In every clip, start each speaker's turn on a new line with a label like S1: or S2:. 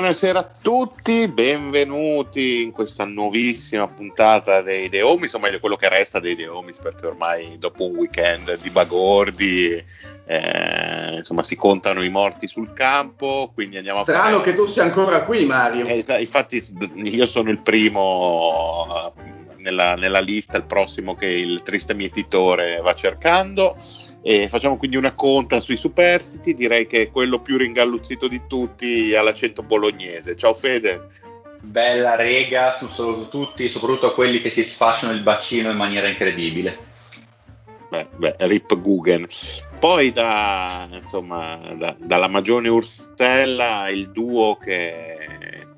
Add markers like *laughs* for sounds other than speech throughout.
S1: Buonasera a tutti, benvenuti in questa nuovissima puntata dei The Homies, o meglio quello che resta dei The Homies, perché ormai dopo un weekend di bagordi eh, insomma si contano i morti sul campo, quindi andiamo
S2: Strano
S1: a fare...
S2: che tu sia ancora qui Mario.
S1: Eh, infatti io sono il primo nella, nella lista, il prossimo che il triste mietitore va cercando. E facciamo quindi una conta sui superstiti, direi che è quello più ringalluzzito di tutti all'accento bolognese. Ciao Fede.
S3: Bella rega su, su tutti, soprattutto a quelli che si sfasciano il bacino in maniera incredibile.
S1: Beh, beh Rip Guggen. Poi da, insomma, da, dalla Magione Urstella il duo che...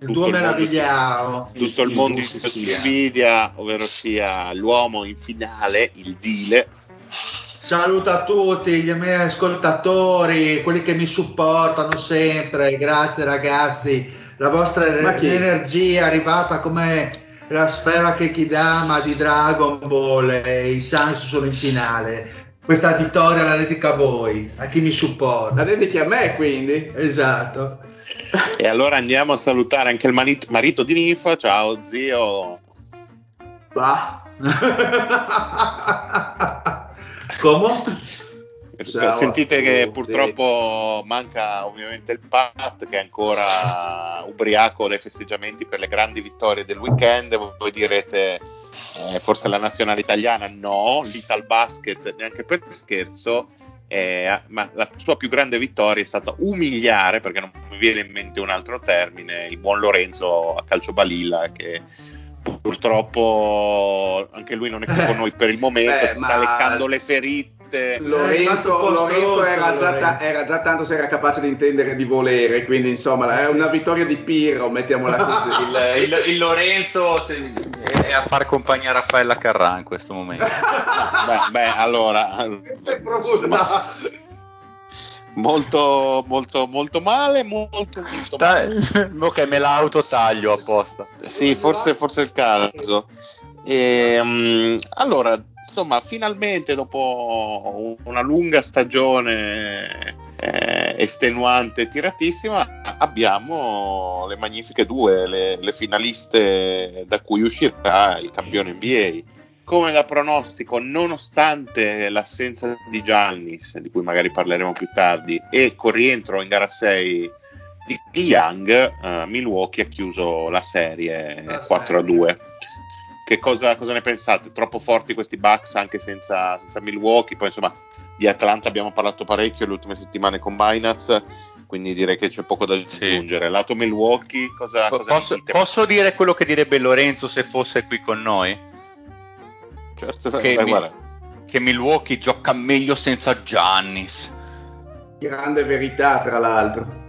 S4: Il duo meravigliato.
S1: Tutto il, il mondo invidia, ovvero sia l'uomo in finale, il Dile.
S4: Saluto a tutti gli miei ascoltatori, quelli che mi supportano sempre, grazie ragazzi, la vostra energia è arrivata come la sfera che Kidama di Dragon Ball e i Sans sono in finale. Questa vittoria la dedico a voi, a chi mi supporta.
S2: La dedichi a me quindi?
S4: Esatto.
S1: E allora andiamo a salutare anche il marito, marito di Ninfa, ciao zio.
S4: Bah. *laughs* Come?
S1: Ciao Sentite che purtroppo manca ovviamente il Pat che è ancora ubriaco dai festeggiamenti per le grandi vittorie del weekend. Voi direte eh, forse la nazionale italiana? No, l'Ital Basket neanche per scherzo. Eh, ma la sua più grande vittoria è stata umiliare, perché non mi viene in mente un altro termine, il buon Lorenzo a calcio balilla che purtroppo anche lui non è con noi per il momento, Beh, si sta leccando le ferite.
S2: Lorenzo, Lorenzo era, già ta- era, già tanto se era capace di intendere di volere, quindi insomma è una vittoria di Pirro, mettiamola così. *laughs*
S3: il, il, il, Lorenzo è a far compagnia a Raffaella Carrà in questo momento.
S1: beh, beh, allora... Ma, molto molto molto male molto molto
S3: male. *laughs* ok me la autotaglio apposta.
S1: Sì forse forse è il caso. E, um, allora insomma finalmente dopo una lunga stagione eh, estenuante tiratissima abbiamo le magnifiche due le, le finaliste da cui uscirà il campione NBA come da pronostico, nonostante l'assenza di Giannis, di cui magari parleremo più tardi, e con rientro in gara 6 di Young, uh, Milwaukee ha chiuso la serie la 4 a 2. Che cosa, cosa, ne pensate? Troppo forti questi Bucks anche senza, senza, Milwaukee? Poi insomma di Atlanta abbiamo parlato parecchio le ultime settimane con Binance, quindi direi che c'è poco da aggiungere. Sì. Lato Milwaukee, cosa, cosa
S3: posso, posso dire quello che direbbe Lorenzo se fosse qui con noi?
S1: Certo,
S3: che, mi, che Milwaukee gioca meglio senza Giannis.
S2: Grande verità, tra l'altro.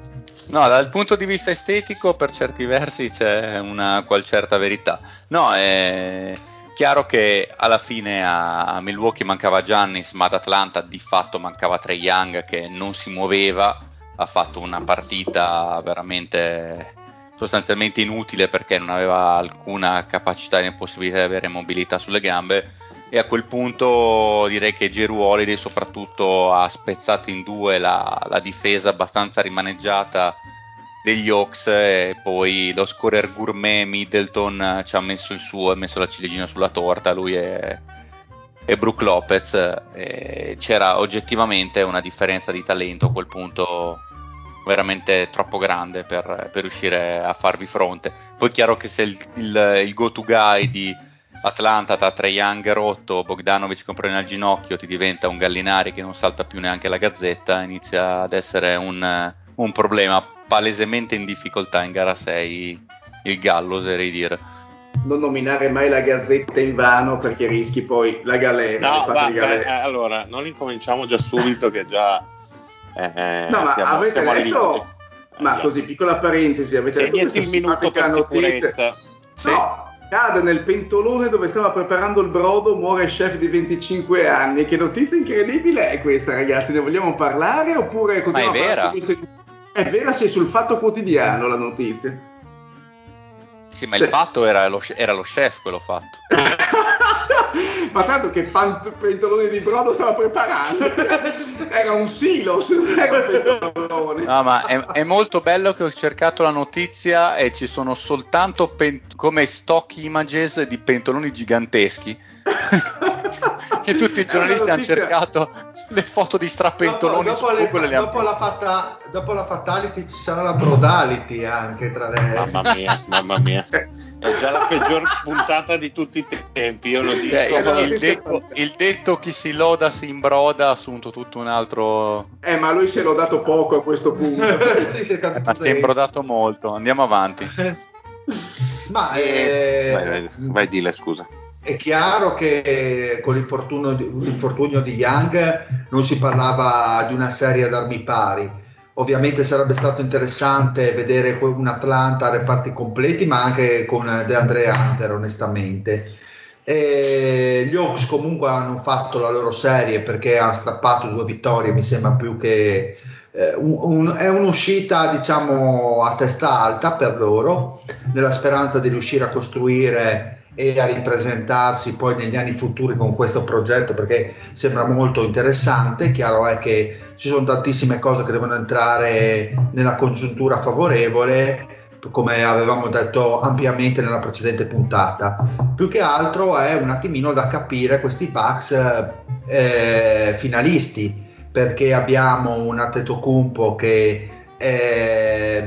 S3: No, dal punto di vista estetico, per certi versi c'è una qual certa verità. No, è chiaro che alla fine a Milwaukee mancava Giannis, ma ad Atlanta di fatto mancava Trey Young che non si muoveva. Ha fatto una partita veramente sostanzialmente inutile perché non aveva alcuna capacità né possibilità di avere mobilità sulle gambe e a quel punto direi che Geru Holiday soprattutto ha spezzato in due la, la difesa abbastanza rimaneggiata degli Hawks e poi lo scorer gourmet Middleton ci ha messo il suo, ha messo la ciliegina sulla torta, lui è, è Brook Lopez e c'era oggettivamente una differenza di talento a quel punto veramente troppo grande per, per riuscire a farvi fronte. Poi è chiaro che se il, il, il go-to guy di Atlanta tra Trae Young rotto, Bogdanovic con problemi al ginocchio, ti diventa un Gallinari che non salta più neanche la gazzetta, inizia ad essere un, un problema palesemente in difficoltà in gara 6 il Gallo, oserei dire.
S2: Non nominare mai la gazzetta in vano perché rischi poi la galera.
S1: No, va, galera. Beh, allora, non incominciamo già subito che già...
S2: Eh, no, ma siamo, avete siamo letto... Ma così, piccola parentesi, avete
S1: letto questa il minuto per notizia?
S2: Sì. No, cade nel pentolone dove stava preparando il brodo, muore il chef di 25 anni. Che notizia incredibile è questa, ragazzi? Ne vogliamo parlare oppure
S3: Ma è vera?
S2: Queste... È vera, sì, sul fatto quotidiano la notizia.
S3: Sì, ma cioè... il fatto era lo, era lo chef quello fatto. *laughs*
S2: ma tanto che pentolone di brodo stava preparando. *laughs* Era un silos non era un pentolone.
S3: No ma è, è, molto bello che ho cercato la notizia e ci sono soltanto pen- come stock images di pentoloni gigantesci *laughs* che tutti i giornalisti hanno cercato le foto di strappentoloni
S4: dopo, dopo, le, dopo, la fata, dopo, la fatality ci sarà la brodality anche tra le
S1: mamma mia mamma mia. *laughs* È già la peggior puntata di tutti i tempi io lo dico. cioè,
S3: il, detto, il, detto, chi si loda si imbroda ha assunto tutto un altro
S2: eh ma lui si è lodato poco a questo punto. *laughs*
S3: Sì, si eh, ma si è imbrodato molto. Andiamo avanti. *laughs*
S1: Ma eh... vai, vai, vai dile scusa
S4: è chiaro che con l'infortunio, l'infortunio, di Young non si parlava di una serie ad armi pari. Ovviamente sarebbe stato interessante vedere un Atlanta a reparti completi, ma anche con DeAndre Hunter, onestamente. E gli Hawks comunque hanno fatto la loro serie perché hanno strappato due vittorie, mi sembra più che eh, un, un, è un'uscita diciamo a testa alta per loro, nella speranza di riuscire a costruire e a ripresentarsi poi negli anni futuri con questo progetto perché sembra molto interessante. Chiaro è che ci sono tantissime cose che devono entrare nella congiuntura favorevole, come avevamo detto ampiamente nella precedente puntata. Più che altro è un attimino da capire questi Bucks eh, finalisti perché abbiamo un Antetokounmpo che è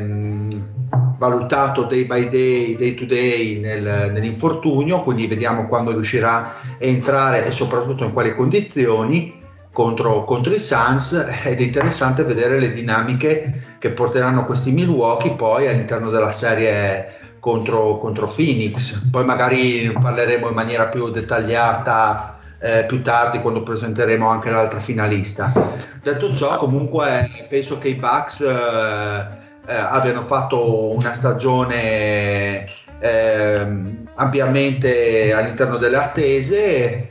S4: valutato day by day, day to day nel, nell'infortunio, quindi vediamo quando riuscirà a entrare e soprattutto in quali condizioni contro, contro i Suns ed è interessante vedere le dinamiche che porteranno questi Milwaukee poi all'interno della serie contro, contro Phoenix. Poi magari parleremo in maniera più dettagliata eh, più tardi quando presenteremo anche l'altra finalista. Detto ciò, comunque penso che i Bucks eh, eh, abbiano fatto una stagione eh, ampiamente all'interno delle attese,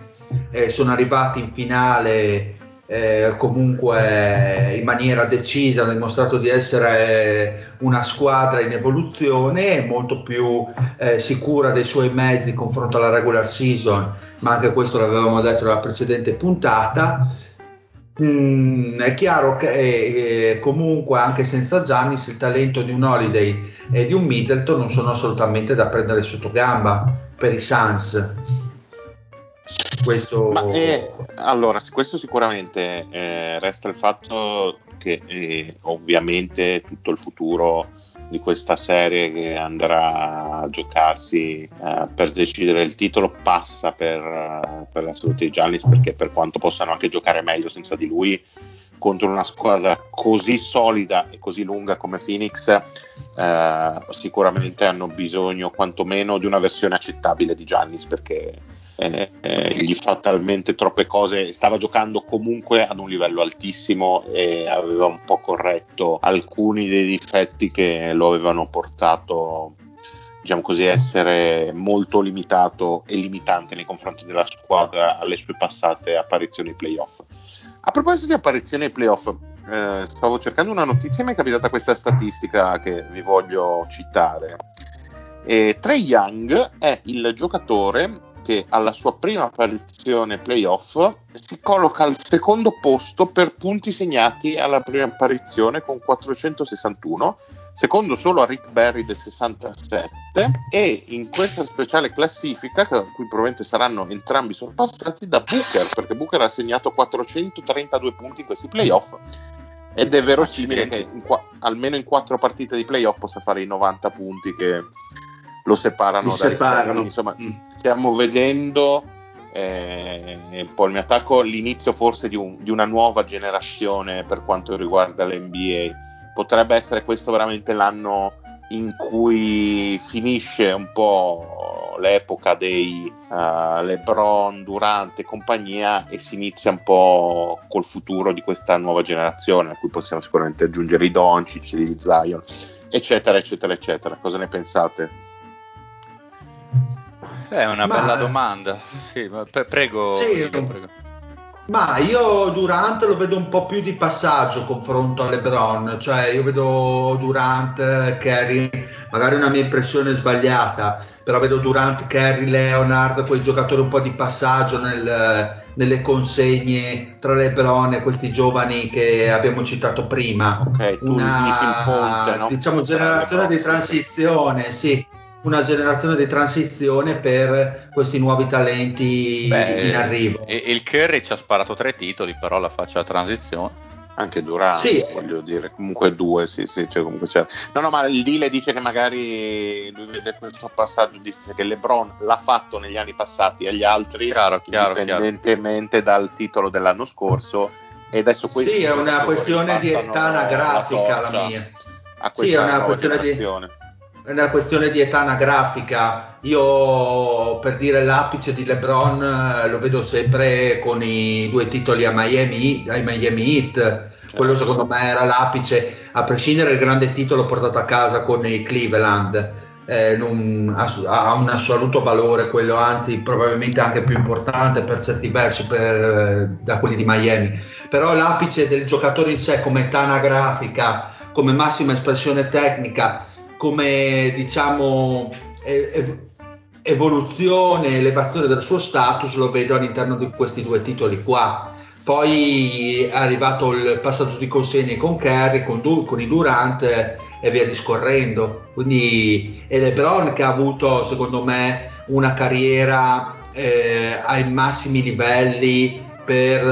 S4: sono arrivati in finale eh, comunque in maniera decisa, hanno dimostrato di essere una squadra in evoluzione, molto più eh, sicura dei suoi mezzi in confronto alla regular season, ma anche questo l'avevamo detto nella precedente puntata. Mm, è chiaro che eh, comunque anche senza Giannis il talento di un Holiday e di un Middleton non sono assolutamente da prendere sotto gamba per i Suns.
S1: Questo... Ma, eh, allora, questo sicuramente eh, resta il fatto che eh, ovviamente tutto il futuro di questa serie che andrà a giocarsi uh, per decidere. Il titolo passa per, uh, per la salute di Giannis perché per quanto possano anche giocare meglio senza di lui contro una squadra così solida e così lunga come Phoenix uh, sicuramente hanno bisogno quantomeno di una versione accettabile di Giannis perché eh, eh, gli fa talmente troppe cose, stava giocando comunque ad un livello altissimo e aveva un po' corretto alcuni dei difetti che lo avevano portato diciamo così, essere molto limitato e limitante nei confronti della squadra alle sue passate apparizioni ai playoff. A proposito di apparizioni ai playoff, eh, stavo cercando una notizia e mi è capitata questa statistica che vi voglio citare. E Trey Young è il giocatore che alla sua prima apparizione playoff si colloca al secondo posto per punti segnati alla prima apparizione con 461 secondo solo a Rick Berry del 67 e in questa speciale classifica, a cui probabilmente saranno entrambi sorpassati da Booker, perché Booker ha segnato 432 punti in questi playoff. Ed è verosimile che in qua- almeno in quattro partite di playoff possa fare i 90 punti che lo separano.
S2: Li separano.
S1: Insomma, mm. stiamo vedendo eh, poi il mio attacco l'inizio forse di, un, di una nuova generazione per quanto riguarda l'NBA potrebbe essere questo veramente l'anno in cui finisce un po' l'epoca dei uh, LeBron, Durant e compagnia e si inizia un po' col futuro di questa nuova generazione a cui possiamo sicuramente aggiungere i Doncic, gli Zion, eccetera, eccetera, eccetera. Cosa ne pensate?
S3: È una ma... bella domanda. Sì, pre- prego,
S4: sì,
S3: prego.
S4: Ma io Durant lo vedo un po' più di passaggio confronto a LeBron, cioè io vedo Durant, Kerry, magari una mia impressione sbagliata, però vedo Durant, Kerry, Leonard, quei giocatori un po' di passaggio nel, nelle consegne tra LeBron e questi giovani che abbiamo citato prima.
S1: Ok, tu una, dici il ponte, no?
S4: Diciamo generazione di transizione, sì una generazione di transizione per questi nuovi talenti Beh, in arrivo.
S3: E, il Curry ci ha sparato tre titoli, però la faccia la transizione.
S1: Anche Durant, sì. voglio dire, comunque due, sì, sì, cioè comunque c'è. No, no, ma il Dile dice che magari lui vede questo passaggio, dice che LeBron l'ha fatto negli anni passati agli altri,
S3: chiaro, chiaro,
S1: indipendentemente chiaro. dal titolo dell'anno scorso. E adesso
S4: sì, è una questione di età anagrafica la, la mia.
S1: sì, è una questione di
S4: una questione di età anagrafica. Io per dire l'apice di LeBron eh, lo vedo sempre con i due titoli a Miami, ai Miami Heat. Quello secondo me era l'apice, a prescindere dal grande titolo portato a casa con i Cleveland. Eh, non, ha un assoluto valore quello, anzi probabilmente anche più importante per certi versi per, eh, da quelli di Miami. Però l'apice del giocatore in sé come età anagrafica, come massima espressione tecnica, come diciamo evoluzione, elevazione del suo status lo vedo all'interno di questi due titoli qua. Poi è arrivato il passaggio di consegne con Kerry, con, du- con i Durant e via discorrendo. Quindi è LeBron che ha avuto, secondo me, una carriera eh, ai massimi livelli per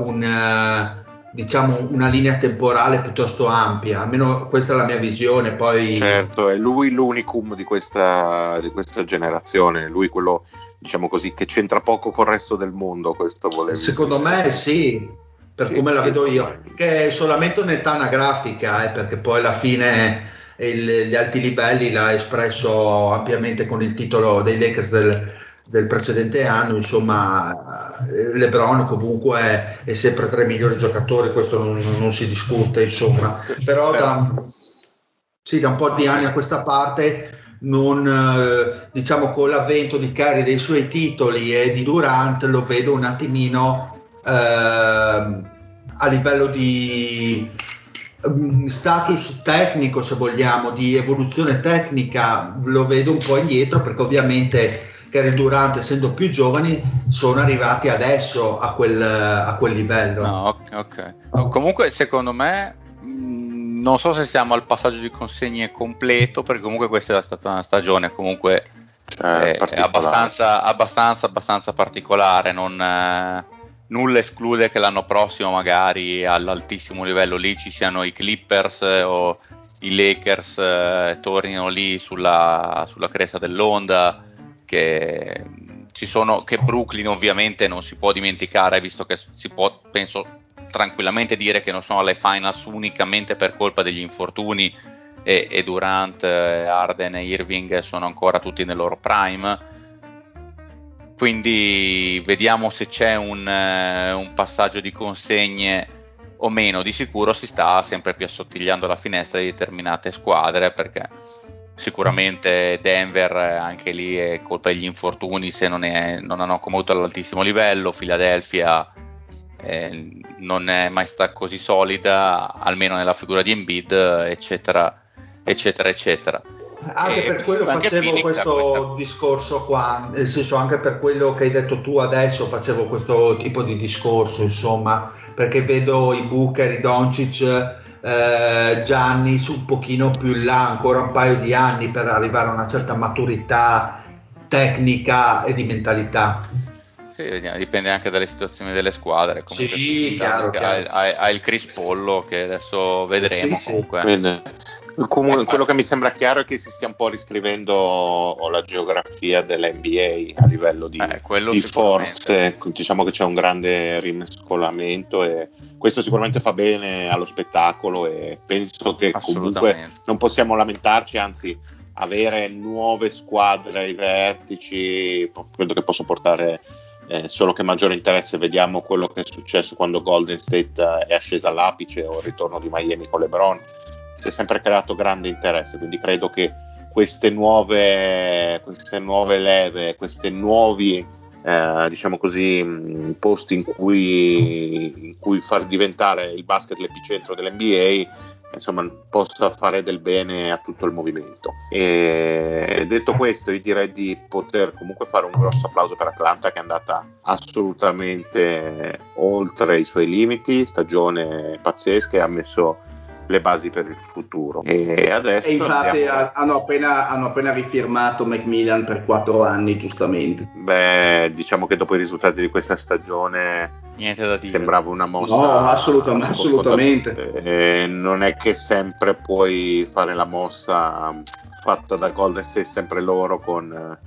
S4: un, diciamo una linea temporale piuttosto ampia, almeno questa è la mia visione. Poi...
S1: Certo, è lui l'unicum di questa, di questa generazione, lui quello diciamo così che c'entra poco col resto del mondo. Questo volevo
S4: Secondo dire. me sì, per sì, come sì, la vedo io, che è solamente un'età anagrafica, eh, perché poi alla fine il, gli alti livelli l'ha espresso ampiamente con il titolo dei Lakers del del precedente anno, insomma, LeBron comunque è, è sempre tra i migliori giocatori, questo non, non si discute, insomma, però da, sì, da, un po' di anni a questa parte non, eh, diciamo con l'avvento di Cari dei suoi titoli e di Durant lo vedo un attimino eh, a livello di mm, status tecnico se vogliamo di evoluzione tecnica lo vedo un po' indietro perché ovviamente Kerry Durant, essendo più giovani, sono arrivati adesso a quel, a quel livello.
S3: No, ok. okay. comunque, secondo me, mh, mm, non so se siamo al passaggio di consegne completo, perché comunque questa è stata una stagione comunque eh, è, abbastanza, abbastanza, abbastanza particolare. Non, eh, nulla esclude che l'anno prossimo, magari all'altissimo livello lì, ci siano i Clippers eh, o i Lakers eh, tornino lì sulla, sulla cresta dell'onda che ci sono che Brooklyn ovviamente non si può dimenticare visto che si può penso tranquillamente dire che non sono alle finals unicamente per colpa degli infortuni e, e Durant, eh, Arden e Irving sono ancora tutti nel loro prime. Quindi vediamo se c'è un, eh, un passaggio di consegne o meno. Di sicuro si sta sempre più assottigliando la finestra di determinate squadre perché Sicuramente Denver anche lì è colpa degli infortuni se non, è, non hanno accommodato all'altissimo livello, Philadelphia eh, non è mai stata così solida, almeno nella figura di Embiid, eccetera, eccetera, eccetera.
S4: anche per quello facevo questo questa... discorso qua, nel senso anche per quello che hai detto tu adesso facevo questo tipo di discorso, insomma, perché vedo i Booker, i Doncic, eh, Gianni un pochino più in là, ancora un paio di anni per arrivare a una certa maturità tecnica e di mentalità.
S3: Sì, dipende anche dalle situazioni delle squadre.
S4: Comunque, sì, chiaro, chiaro.
S3: Hai, hai, il Chris Pollo che adesso vedremo sì, comunque.
S1: Sì. Comunque, quello che mi sembra chiaro è che si stia un po' riscrivendo la geografia dell'NBA a livello di, eh, di forze. Diciamo che c'è un grande rimescolamento e questo sicuramente fa bene allo spettacolo e penso che comunque non possiamo lamentarci, anzi avere nuove squadre ai vertici credo che possa portare eh, solo che maggiore interesse. Vediamo quello che è successo quando Golden State è ascesa all'apice o il ritorno di Miami con LeBron è sempre creato grande interesse, quindi credo che queste nuove, queste nuove leve, questi nuovi eh, diciamo così, posti in cui, in cui, far diventare il basket l'epicentro dell'NBA insomma possa fare del bene a tutto il movimento. E detto questo io direi di poter comunque fare un grosso applauso per Atlanta che è andata assolutamente oltre i suoi limiti stagione pazzesca e ha messo le basi per il futuro. E adesso.
S2: E infatti andiamo... hanno, appena, hanno appena rifirmato Macmillan per quattro anni, giustamente.
S1: Beh, diciamo che dopo i risultati di questa stagione.
S3: Niente da dire.
S1: Sembrava una mossa.
S2: No, assolutamente. assolutamente.
S1: Eh, non è che sempre puoi fare la mossa fatta da Golden State, sempre loro con,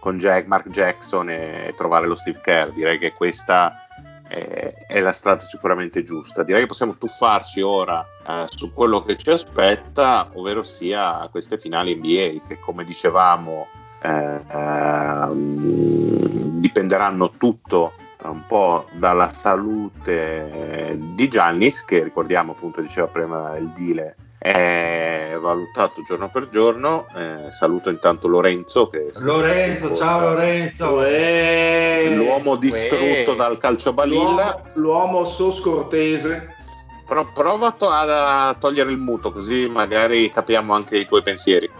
S1: con Jack, Mark Jackson e trovare lo Steve Kerr. Direi che questa è la strada sicuramente giusta. Direi che possiamo tuffarci ora eh, su quello che ci aspetta, ovvero sia queste finali NBA che come dicevamo eh, eh, dipenderanno tutto un po' dalla salute di Giannis che ricordiamo appunto diceva prima il Dile è valutato giorno per giorno. Eh, saluto intanto Lorenzo. Che
S4: Lorenzo, ciao Lorenzo.
S1: Uè, l'uomo distrutto Uè. dal calcio balilla.
S2: L'uomo, l'uomo so scortese.
S1: Pro, prova a togliere il muto così magari capiamo anche i tuoi pensieri.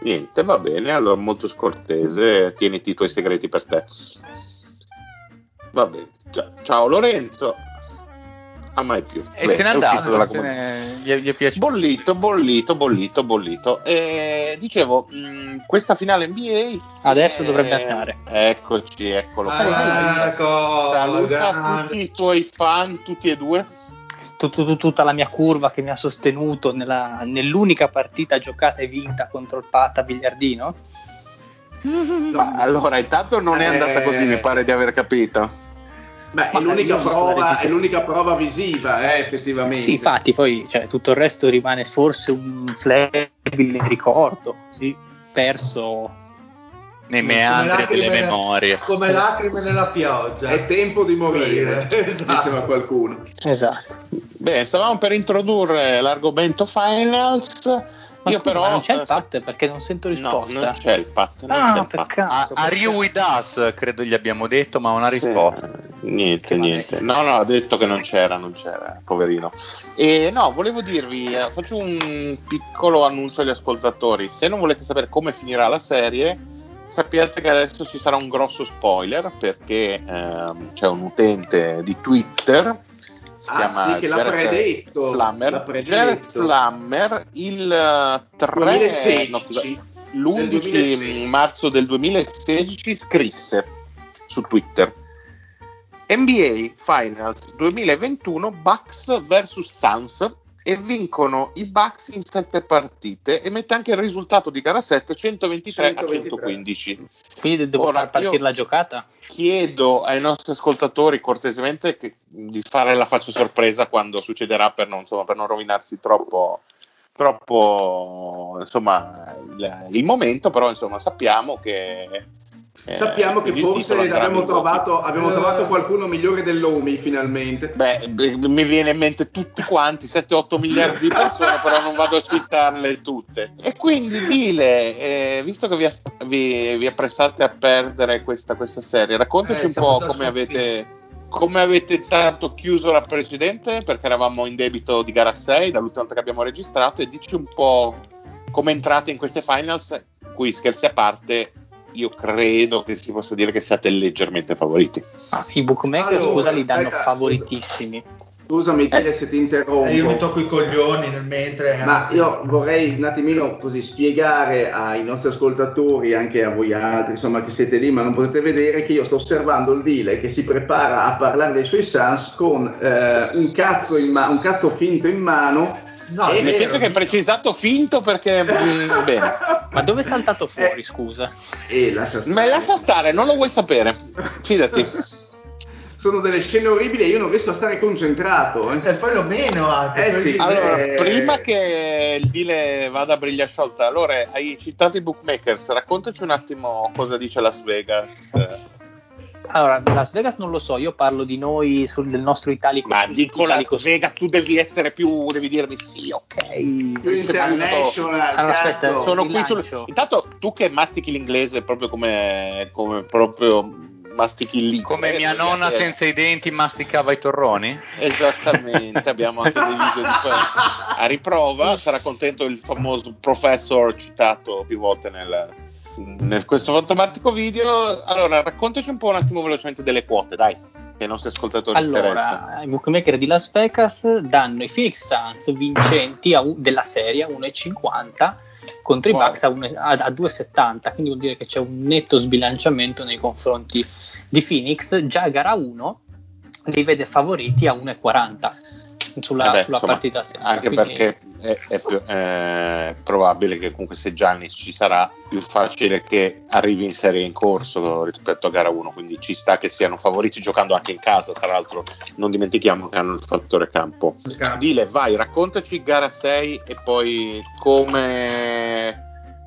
S1: Niente, va bene, allora molto scortese, tieniti i tuoi segreti per te. Va bene, ciao Lorenzo a mai più.
S3: E Beh, se n'è andato, se ne... Gli, gli, è piaciuto.
S1: Bollito, bollito, bollito, bollito. E, dicevo, mh, questa finale NBA...
S5: Adesso è... dovrebbe andare.
S1: Eccoci, eccolo
S4: ah, ecco,
S1: Saluta tutti i tuoi fan, tutti e due.
S5: tutta la mia curva che mi ha sostenuto nella, nell'unica partita giocata e vinta contro il Pata Biliardino.
S1: No, allora, intanto non è andata così, mi pare di aver capito.
S2: Beh, è l'unica, prova, è l'unica, prova, visiva, eh, effettivamente.
S5: Sì, infatti, poi cioè, tutto il resto rimane forse un flebile ricordo, sì, perso
S3: nei meandri delle memorie.
S4: Come lacrime nella pioggia.
S2: È tempo di morire, *laughs* esatto. diceva qualcuno.
S5: Esatto.
S1: Beh, stavamo per introdurre l'argomento finals
S5: ma
S1: Io
S5: scusa,
S1: però
S5: non c'è il PAT perché non sento risposta.
S1: No, non c'è il PAT. Non
S5: ah,
S1: c'è il
S5: peccato.
S3: A, a Ryu Idas credo gli abbiamo detto, ma una risposta.
S1: Sì, niente, che niente. No, no, ha detto che non c'era, non c'era, poverino. E no, volevo dirvi, eh, faccio un piccolo annuncio agli ascoltatori. Se non volete sapere come finirà la serie, sappiate che adesso ci sarà un grosso spoiler perché ehm, c'è un utente di Twitter si ah, chiama
S2: sì, che l'ha predetto,
S1: Flammer, l'ha predetto. Jared Flammer il 3 2016, no, l'11 2016. marzo del 2016 scrisse su Twitter. NBA Finals 2021 Bucks vs Suns e vincono i Bucks in 7 partite e mette anche il risultato di gara 7 123, 123. a 115
S5: quindi devo Ora, far partire la giocata?
S1: Chiedo ai nostri ascoltatori cortesemente che, di fare la faccia sorpresa quando succederà per non, insomma, per non rovinarsi troppo, troppo insomma, il, il, momento, però insomma, sappiamo che
S2: eh, Sappiamo che forse abbiamo trovato, abbiamo trovato, qualcuno migliore dell'OMI finalmente.
S1: Beh, mi viene in mente tutti quanti, 7-8 miliardi di persone, però non vado a citarle tutte. E quindi Dile, eh, visto che vi, vi, vi, appressate a perdere questa, questa serie, raccontaci eh, un po' come avete, come avete tanto chiuso la precedente, perché eravamo in debito di gara 6 dall'ultima volta che abbiamo registrato, e dici un po' come entrate in queste finals, qui scherzi a parte, io credo che si possa dire che siate leggermente favoriti.
S5: Ah, I bookmaker, allora, scusa, li danno aspetta, favoritissimi.
S2: Scusami eh, se ti interrompo.
S4: Eh, io mi tocco i coglioni nel mentre.
S2: Ma anzi. io vorrei un attimino così spiegare ai nostri ascoltatori, anche a voi altri, insomma, che siete lì ma non potete vedere, che io sto osservando il Dile che si prepara a parlare dei suoi Sans con eh, un, cazzo ma- un cazzo finto in mano
S1: No, e nel senso che è precisato finto perché mm, *laughs* bene.
S5: Ma dove è saltato fuori, eh, scusa?
S2: Eh, lascia
S1: Ma lascia stare, non lo vuoi sapere. Fidati. *laughs*
S2: Sono delle scene orribili e io non riesco a stare concentrato.
S4: Eh. E poi lo meno anche.
S1: Eh sì, allora, eh... prima che il deal vada a briglia sciolta, allora hai citato i bookmakers, raccontaci un attimo cosa dice Las Vegas.
S5: Allora, Las Vegas non lo so, io parlo di noi sul, del nostro italico.
S1: Ma dico italico. Las Vegas, tu devi essere più, devi dirmi sì, ok.
S2: Più international. Allora,
S1: aspetta, sono qui sul. Intanto tu che mastichi l'inglese proprio come, come proprio mastichi lì.
S3: Come mia nonna che... senza i denti masticava i torroni?
S1: Esattamente, abbiamo anche dei video di a riprova. Sarà contento il famoso professor citato più volte nel, nel questo fantomatico video. Allora, raccontaci un po' un attimo velocemente delle quote, dai, che i nostri ascoltatori
S5: allora,
S1: interessano.
S5: i bookmaker di Las Vegas danno i Phoenix Suns vincenti a, della serie a 1,50 contro wow. i Bucks a, a, a 2,70, quindi vuol dire che c'è un netto sbilanciamento nei confronti di Phoenix. Già a gara 1 li vede favoriti a 1,40 sulla,
S1: eh beh,
S5: sulla
S1: insomma,
S5: partita
S1: secca. Anche quindi... perché è, è, più, è, probabile che comunque se Giannis ci sarà, più facile che arrivi in serie in corso rispetto a gara 1. Quindi ci sta che siano favoriti giocando anche in casa. Tra l'altro, non dimentichiamo che hanno il fattore campo. campo. Dile, vai, raccontaci gara 6 e poi come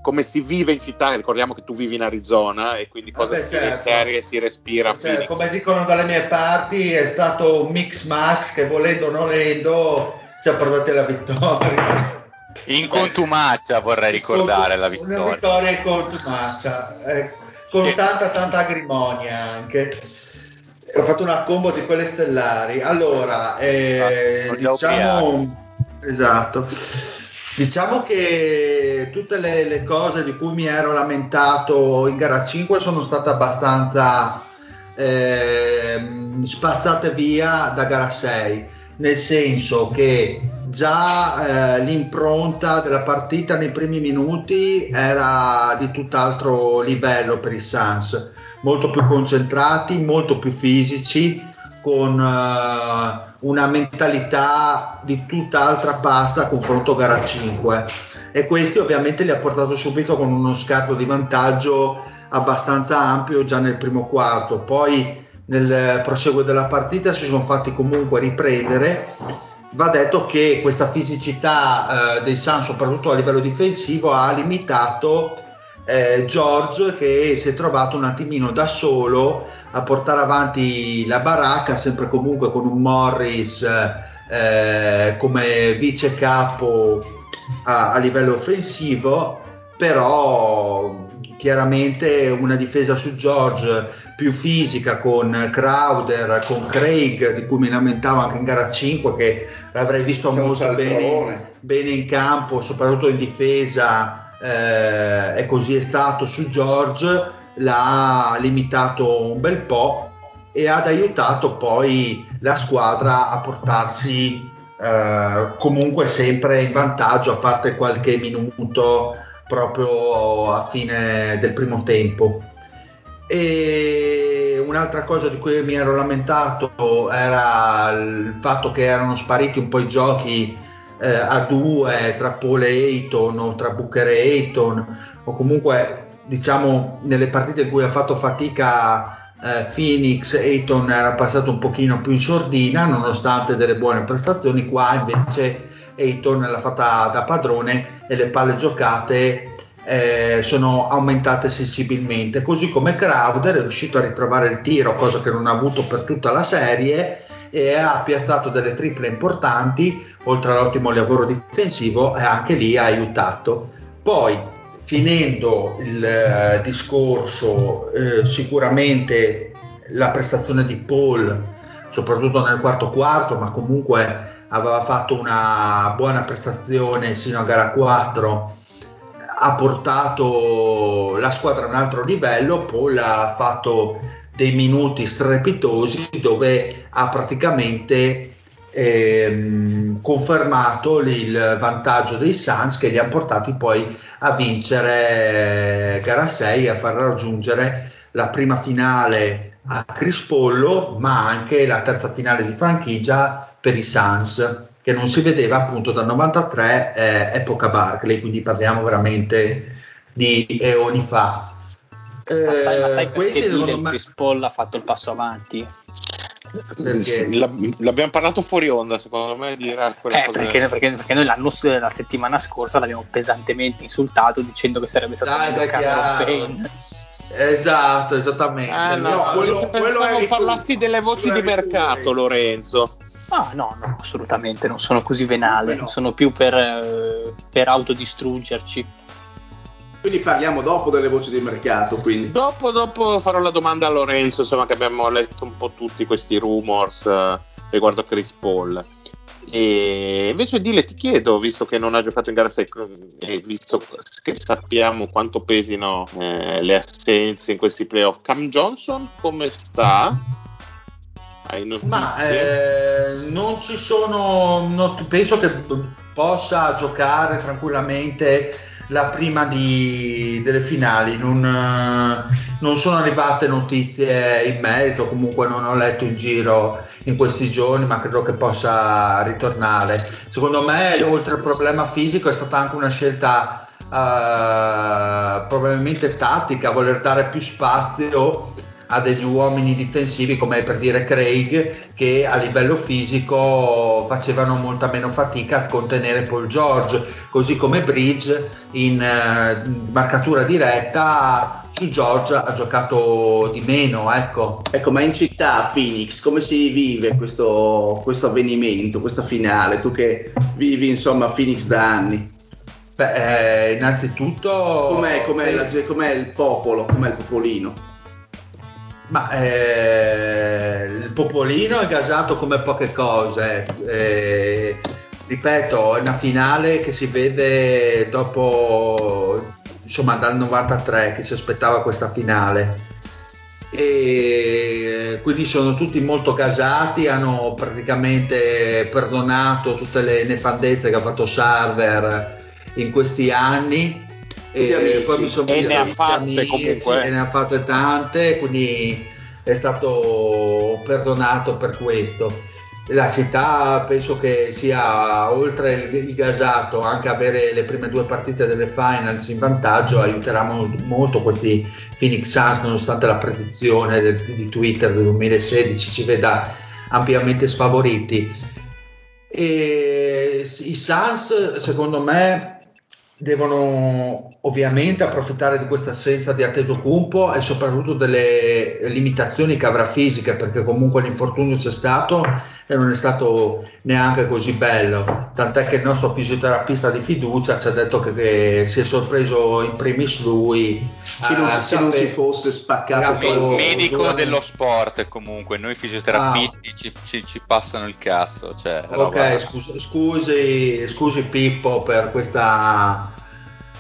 S1: come si vive in città, ricordiamo che tu vivi in Arizona e quindi cosa Vabbè, si certo. e si respira.
S4: Cioè, come dicono dalle mie parti, è stato un mix max che volendo o nolendo ci ha portati alla vittoria.
S3: In contumacia vorrei ricordare la vittoria.
S4: Una vittoria in contumacia, eh, con sì. tanta tanta agrimonia anche. Ho fatto una combo di quelle stellari. Allora, eh, ah, diciamo... Esatto. Diciamo che tutte le, le, cose di cui mi ero lamentato in gara 5 sono state abbastanza eh, spazzate via da gara 6, nel senso che già eh, l'impronta della partita nei primi minuti era di tutt'altro livello per i Suns, molto più concentrati, molto più fisici, con uh, una mentalità di tutt'altra pasta a confronto gara 5 e questi ovviamente li ha portato subito con uno scarto di vantaggio abbastanza ampio già nel primo quarto. Poi nel proseguo della partita si sono fatti comunque riprendere. Va detto che questa fisicità uh, dei Suns soprattutto a livello difensivo ha limitato eh, George che si è trovato un attimino da solo a portare avanti la baracca, sempre comunque con un Morris eh, come vice capo a, a, livello offensivo, però chiaramente una difesa su George più fisica con Crowder, con Craig, di cui mi lamentavo anche in gara 5, che l'avrei visto C'è molto bene, bene, in campo, soprattutto in difesa, eh, e così è stato su George l'ha limitato un bel po' e ha aiutato poi la squadra a portarsi eh, comunque sempre in vantaggio a parte qualche minuto proprio a fine del primo tempo. E un'altra cosa di cui mi ero lamentato era il fatto che erano spariti un po' i giochi eh, a due tra Paul e Ayton o tra Booker e Ayton o comunque diciamo nelle partite in cui ha fatto fatica eh, Phoenix, Ayton era passato un pochino più in sordina nonostante delle buone prestazioni, qua invece Ayton l'ha fatta da padrone e le palle giocate eh, sono aumentate sensibilmente, così come Crowder è riuscito a ritrovare il tiro, cosa che non ha avuto per tutta la serie e ha piazzato delle triple importanti, oltre all'ottimo lavoro difensivo e anche lì ha aiutato. Poi finendo il eh, discorso, eh, sicuramente la prestazione di Paul, soprattutto nel quarto quarto, ma comunque aveva fatto una buona prestazione sino a gara 4, ha portato la squadra a un altro livello, Paul ha fatto dei minuti strepitosi dove ha praticamente ehm, confermato il vantaggio dei Suns che li ha portati poi a vincere gara 6 e a far raggiungere la prima finale a Crispollo ma anche la terza finale di franchigia per i Suns che non si vedeva appunto dal 93 eh, epoca Barclay quindi parliamo veramente di eoni fa
S5: eh, ma sai, ma sai perché Dylan me... Chris Paul ha fatto il passo avanti?
S1: Perché? L'abbiamo parlato fuori onda, secondo me dirà
S5: quelle eh, cose... perché, perché, perché, noi l'anno la settimana scorsa l'abbiamo pesantemente insultato dicendo che sarebbe stato
S4: Dai,
S5: meglio Carlo Payne.
S4: Esatto, esattamente.
S1: Ah, no, no, quello, quello è parlassi delle voci di mercato, tu. Lorenzo.
S5: Ah, no, no, assolutamente, non sono così venale, no. sono più per, eh, per autodistruggerci.
S2: Quindi parliamo dopo delle voci di mercato. Quindi.
S1: Dopo, dopo farò la domanda a Lorenzo, insomma, che abbiamo letto un po' tutti questi rumors eh, riguardo Chris Paul. E invece Dile ti chiedo, visto che non ha giocato in gara 6 e visto che sappiamo quanto pesino eh, le assenze in questi playoff, Cam Johnson come sta?
S4: Ma eh, non ci sono, non, penso che possa giocare tranquillamente la prima di, delle finali. Non, eh, non, sono arrivate notizie in merito, comunque non ho letto in giro in questi giorni, ma credo che possa ritornare. Secondo me, oltre al problema fisico, è stata anche una scelta Uh, probabilmente tattica, voler dare più spazio a degli uomini difensivi come per dire Craig che a livello fisico facevano molta meno fatica a contenere Paul George così come Bridge in uh, marcatura diretta su George ha giocato di meno ecco.
S2: ecco ma in città Phoenix come si vive questo, questo avvenimento questa finale? Tu che vivi insomma Phoenix da anni.
S4: Beh, eh, innanzitutto
S2: com'è, com'è, la, com'è il popolo com'è il popolino
S4: ma eh, il Popolino è gasato come poche cose. Eh, ripeto, è una finale che si vede dopo, insomma, dal 93 che si aspettava questa finale. E quindi sono tutti molto gasati, hanno praticamente perdonato tutte le nefandezze che ha fatto Sarver in questi anni
S1: e poi mi sono e ne ha fatte amici, comunque
S4: e ne ha fatte tante quindi è stato perdonato per questo. La città penso che sia oltre il, il gasato anche avere le prime due partite delle finals in vantaggio aiuterà molto, molto questi Phoenix Suns nonostante la predizione del, di Twitter del 2016 ci veda ampiamente sfavoriti. E i Suns secondo me devono ovviamente approfittare di questa assenza di Antetokounmpo e soprattutto delle limitazioni che avrà fisiche perché comunque l'infortunio c'è stato e non è stato neanche così bello. Tant'è che il nostro fisioterapista di fiducia ci ha detto che, che si è sorpreso in primis lui
S2: se non, se non si fosse spaccato
S3: il medico dello sport comunque noi fisioterapisti ah. ci, ci, ci, passano il cazzo cioè,
S4: ok scusi, scusi, scusi Pippo per questa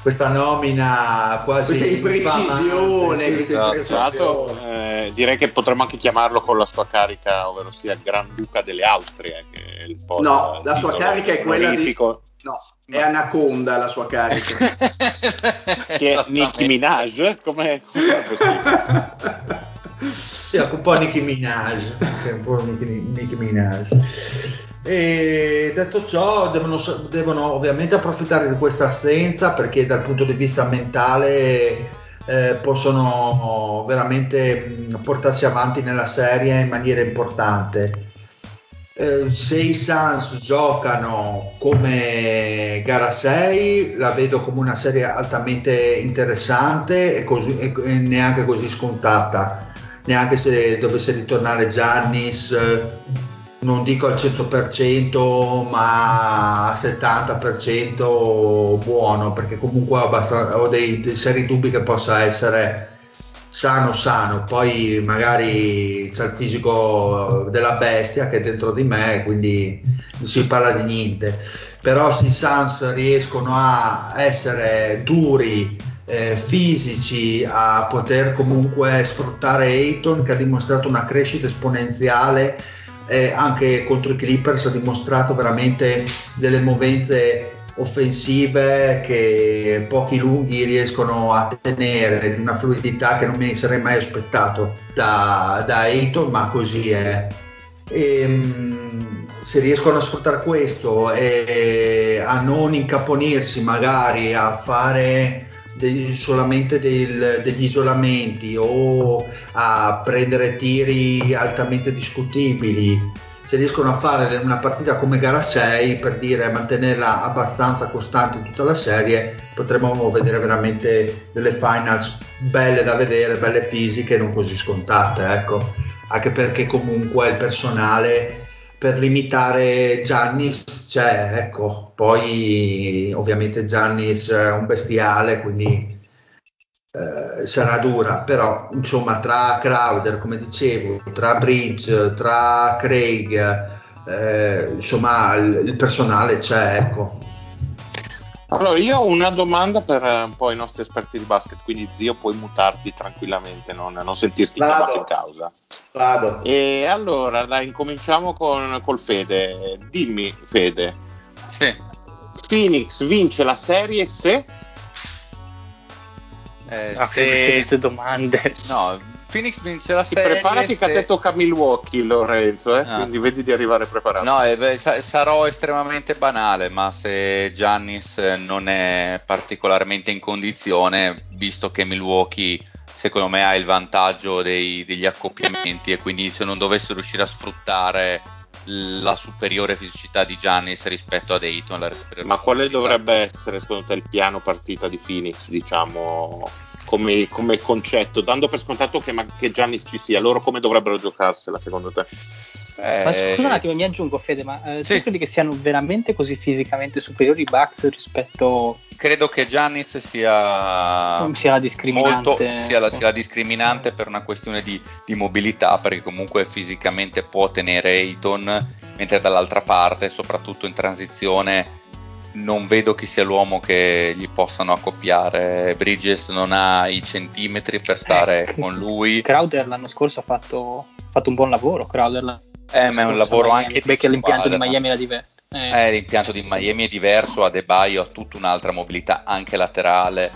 S4: questa nomina quasi
S2: questa imprecisione,
S1: sì, esatto. esatto. Eh, direi che potremmo anche chiamarlo con la sua carica ovvero sia Granduca delle Austrie
S2: no, la sua carica è quella di no, è Anaconda la sua carica. *laughs*
S1: Che è Nicki Minaj come
S4: sì, un po' Nicki Minaj un po' Nicki Minaj e detto ciò, devono, devono, ovviamente approfittare di questa assenza perché dal punto di vista mentale eh, possono veramente portarsi avanti nella serie in maniera importante. Eh, se i Suns giocano come gara 6, la vedo come una serie altamente interessante e, così, e neanche così scontata. Neanche se dovesse ritornare Giannis non dico al 100% ma al 70% buono perché comunque ho, ho dei, dei, seri dubbi che possa essere sano sano. Poi magari c'è il fisico della bestia che è dentro di me quindi non si parla di niente. Però se i Suns riescono a essere duri, eh, fisici, a poter comunque sfruttare Ayton che ha dimostrato una crescita esponenziale, eh, anche contro i Clippers ha dimostrato veramente delle movenze offensive che pochi lunghi riescono a tenere, di una fluidità che non mi sarei mai aspettato da, da Ayton, ma così è. E, ehm, se riescono a sfruttare questo e a non incaponirsi magari a fare degli, solamente del, degli isolamenti o a prendere tiri altamente discutibili. Se riescono a fare una partita come gara 6 per dire mantenerla abbastanza costante in tutta la serie potremmo vedere veramente delle finals belle da vedere belle fisiche non così scontate ecco. Anche perché comunque il personale per limitare Giannis c'è, ecco, poi ovviamente Giannis è un bestiale, quindi eh, sarà dura, però insomma tra Crowder, come dicevo, tra Bridge, tra Craig, eh, insomma il, il personale c'è, ecco.
S1: Allora, io ho una domanda per eh, un po' i nostri esperti di basket, quindi zio puoi mutarti tranquillamente, non, non sentirti Vado. chiamato in causa.
S2: Vado.
S1: E allora, dai, incominciamo con, col Fede. Dimmi, Fede.
S3: Sì.
S1: Phoenix vince la serie se...
S5: Eh, ah, se... queste domande.
S3: No, Phoenix vince la serie.
S1: Preparati se... che a te tocca Milwaukee, Lorenzo, eh? ah. quindi vedi di arrivare preparato.
S3: No, eh, beh, sarò estremamente banale, ma se Giannis non è particolarmente in condizione, visto che Milwaukee secondo me ha il vantaggio dei, degli accoppiamenti e quindi se non dovesse riuscire a sfruttare la superiore fisicità di Giannis rispetto a Dayton.
S1: Ma quale dovrebbe essere secondo te il piano partita di Phoenix, diciamo? Come, come concetto, dando per scontato che, che Giannis ci sia, loro come dovrebbero giocarsela secondo te?
S5: Eh, ma scusa un attimo, mi aggiungo Fede, ma eh, sì. tu credi che siano veramente così fisicamente superiori i Bucks rispetto...
S3: Credo che Giannis sia,
S5: sia la discriminante,
S3: molto, sia la, sia la discriminante per una questione di, di, mobilità, perché comunque fisicamente può tenere Ayton, mentre dall'altra parte, soprattutto in transizione, non vedo chi sia l'uomo che gli possano accoppiare. Bridges non ha i centimetri per stare eh, con lui.
S5: Crowder l'anno scorso ha fatto, fatto un buon lavoro. Crowder
S3: eh, ma è un lavoro anche
S5: perché l'impianto di Miami era diverso.
S3: Eh, eh, l'impianto di Miami è diverso, Adebayo ha tutta un'altra mobilità anche laterale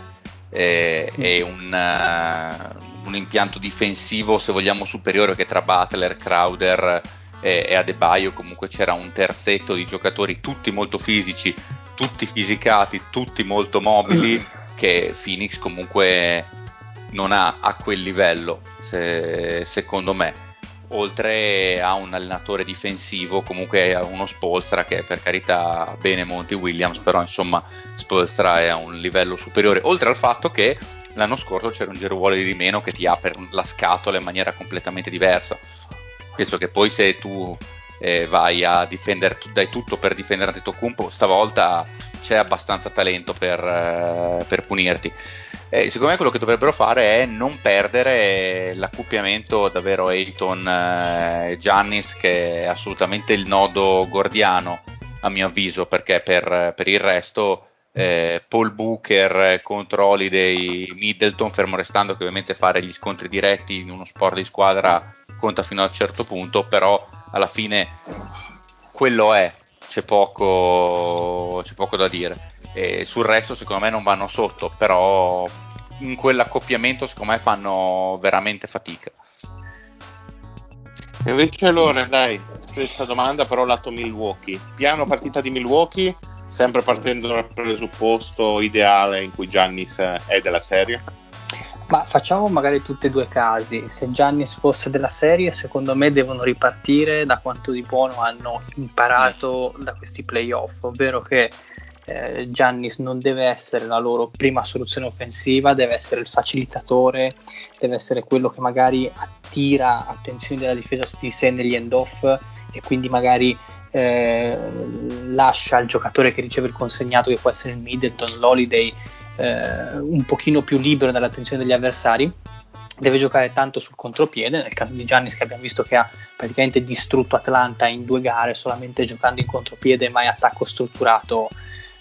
S3: eh, mm. e un, uh, un, impianto difensivo se vogliamo superiore che tra Butler, Crowder e, e Adebayo comunque c'era un terzetto di giocatori tutti molto fisici tutti fisicati, tutti molto mobili, che Phoenix comunque non ha a quel livello, se, secondo me. Oltre a un allenatore difensivo, comunque a uno Spolstra che per carità bene Monty Williams, però insomma Spolstra è a un livello superiore. Oltre al fatto che l'anno scorso c'era un Giro di meno che ti apre la scatola in maniera completamente diversa. Penso che poi se tu eh, vai a difendere, dai tutto per difendere Antetokounmpo, stavolta c'è abbastanza talento per, eh, per punirti. Eh, secondo me quello che dovrebbero fare è non perdere l'accoppiamento davvero Ayton e eh, Giannis che è assolutamente il nodo gordiano a mio avviso perché per, per il resto eh, Paul Booker contro Holiday Middleton fermo restando che ovviamente fare gli scontri diretti in uno sport di squadra conta fino a un certo punto però alla fine quello è, c'è poco, c'è poco da dire. E sul resto secondo me non vanno sotto, però in quell'accoppiamento secondo me fanno veramente fatica.
S1: Invece allora, dai, stessa domanda però lato Milwaukee. Piano partita di Milwaukee, sempre partendo dal presupposto ideale in cui Giannis è della serie?
S5: Ma facciamo magari tutti e due casi. Se Giannis fosse della serie, secondo me devono ripartire da quanto di buono hanno imparato da questi playoff, ovvero che eh, Giannis non deve essere la loro prima soluzione offensiva, deve essere il facilitatore, deve essere quello che magari attira attenzione della difesa su di sé negli end-off e quindi magari eh, lascia il giocatore che riceve il consegnato, che può essere il Middleton, l'Holiday, eh, un pochino più libero dall'attenzione degli avversari deve giocare tanto sul contropiede, nel caso di Giannis che abbiamo visto che ha praticamente distrutto Atlanta in due gare solamente giocando in contropiede mai attacco strutturato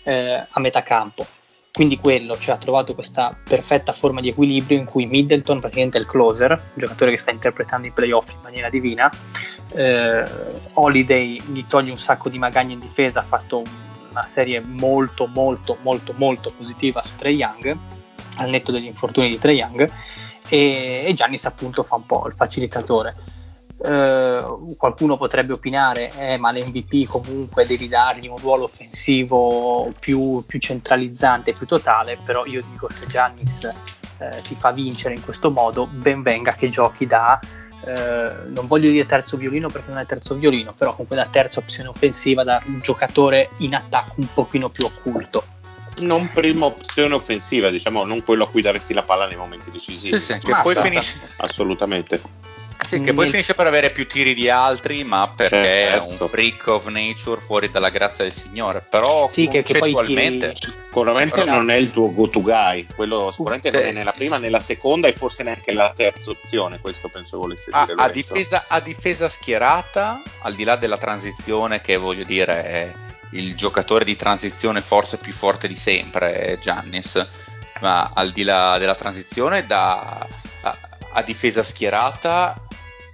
S5: eh, a metà campo. Quindi quello, cioè ha trovato questa perfetta forma di equilibrio in cui Middleton praticamente è il closer, un giocatore che sta interpretando i playoff in maniera divina, eh, Holiday gli toglie un sacco di magagni in difesa, ha fatto una serie molto molto molto molto positiva su Trey Young, al netto degli infortuni di Trey Young, e, e Giannis appunto fa un po' il facilitatore. Uh, qualcuno potrebbe opinare, eh, ma l'MVP comunque devi dargli un ruolo offensivo più, più centralizzante, più totale, però io dico se Giannis eh, ti fa vincere in questo modo, ben venga che giochi da, eh, non voglio dire terzo violino perché non è terzo violino, però comunque da terza opzione offensiva, da un giocatore in attacco un pochino più occulto
S1: non prima opzione offensiva, diciamo, non quello a cui daresti la palla nei momenti decisivi.
S3: Sì, sì, che poi finisce
S1: assolutamente.
S3: Sì, che poi finisce per avere più tiri di altri, ma perché certo. è un freak of nature fuori dalla grazia del Signore. Però
S5: sì, che, che
S1: tiri... sicuramente però... non è il tuo go-to guy, quello sicuramente sì. non è nella prima, nella seconda e forse neanche la terza opzione. Questo penso volesse dire.
S3: A, a, difesa, a difesa schierata, al di là della transizione, che voglio dire è il giocatore di transizione forse più forte di sempre, Giannis. Ma al di là della transizione, da, a, a difesa schierata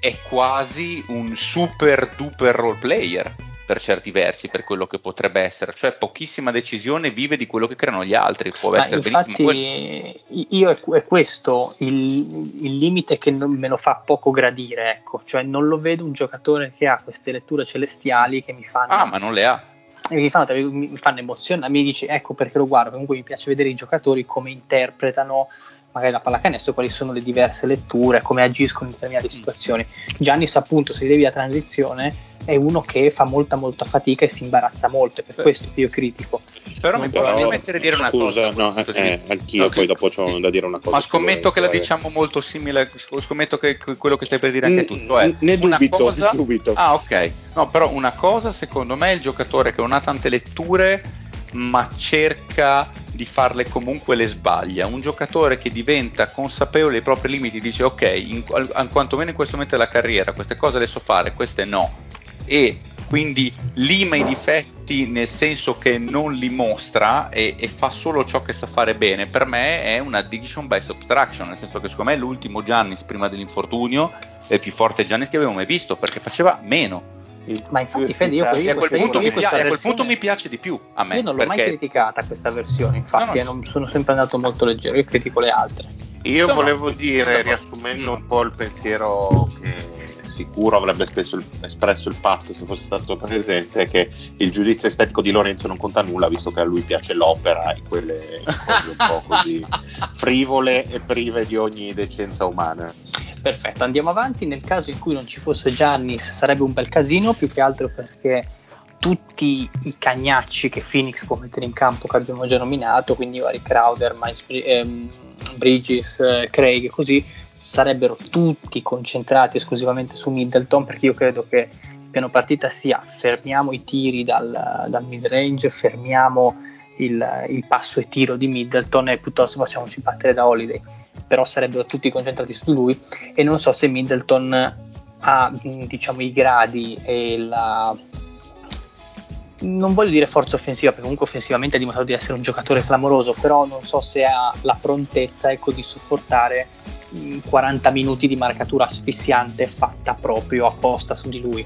S3: è quasi un super duper role player per certi versi, per quello che potrebbe essere, cioè pochissima decisione vive di quello che creano gli altri. Può essere
S5: infatti,
S3: benissimo.
S5: Io è, è questo il, il, limite che non, me lo fa poco gradire, ecco, cioè non lo vedo un giocatore che ha queste letture celestiali che mi fanno.
S3: Ah, ma non le ha.
S5: Mi fanno, mi fanno emozionare, mi dici ecco perché lo guardo, comunque mi piace vedere i giocatori come interpretano magari la pallacanestro, quali sono le diverse letture, come agiscono in determinate mm. situazioni. Giannis appunto se devi la transizione è uno che fa molta molta fatica e si imbarazza molto, è per eh. questo che io critico.
S3: Però mi può permettere di dire una
S1: scusa,
S3: cosa.
S1: No, eh, anch'io okay. poi dopo ho da dire una cosa.
S3: Ma scommetto che la diciamo molto simile, scommetto che quello che stai per dire anche tu. Cioè,
S1: ne dubito, cosa... *laughs* dubito.
S3: Ah ok, no però una cosa secondo me il giocatore che non ha tante letture ma cerca di farle comunque le sbaglia. Un giocatore che diventa consapevole dei propri limiti, dice ok, in, in, quantomeno in questo momento della carriera, queste cose le so fare, queste no. E quindi lima i difetti nel senso che non li mostra e, e, fa solo ciò che sa fare bene, per me è una addiction by subtraction, nel senso che secondo me l'ultimo Giannis prima dell'infortunio è il più forte Giannis che abbiamo mai visto perché faceva meno
S5: ma infatti Fede io, io,
S3: a quel, punto, mi, piace, versione, a quel punto mi piace di più a me
S5: io non l'ho
S3: perché...
S5: mai criticata questa versione infatti no, no. Non sono sempre andato molto leggero io critico le altre.
S1: Io no, volevo dire riassumendo un po' il pensiero che sicuro avrebbe spesso espresso il Pat se fosse stato presente che il giudizio estetico di Lorenzo non conta nulla visto che a lui piace l'opera e quelle cose un po' così frivole e prive di ogni decenza umana
S5: Perfetto, andiamo avanti. Nel caso in cui non ci fosse Giannis sarebbe un bel casino, più che altro perché tutti i cagnacci che Phoenix può mettere in campo che abbiamo già nominato, quindi vari Crowder, Miles, ehm, Bridges, eh, Craig e così, sarebbero tutti concentrati esclusivamente su Middleton perché io credo che il piano partita sia fermiamo i tiri dal, dal mid range, fermiamo il, il passo e tiro di Middleton e piuttosto facciamoci battere da Holiday però sarebbero tutti concentrati su lui e non so se Middleton ha diciamo i gradi e la non voglio dire forza offensiva perché comunque offensivamente ha dimostrato di essere un giocatore clamoroso però non so se ha la prontezza ecco, di sopportare 40 minuti di marcatura asfissiante fatta proprio apposta su di lui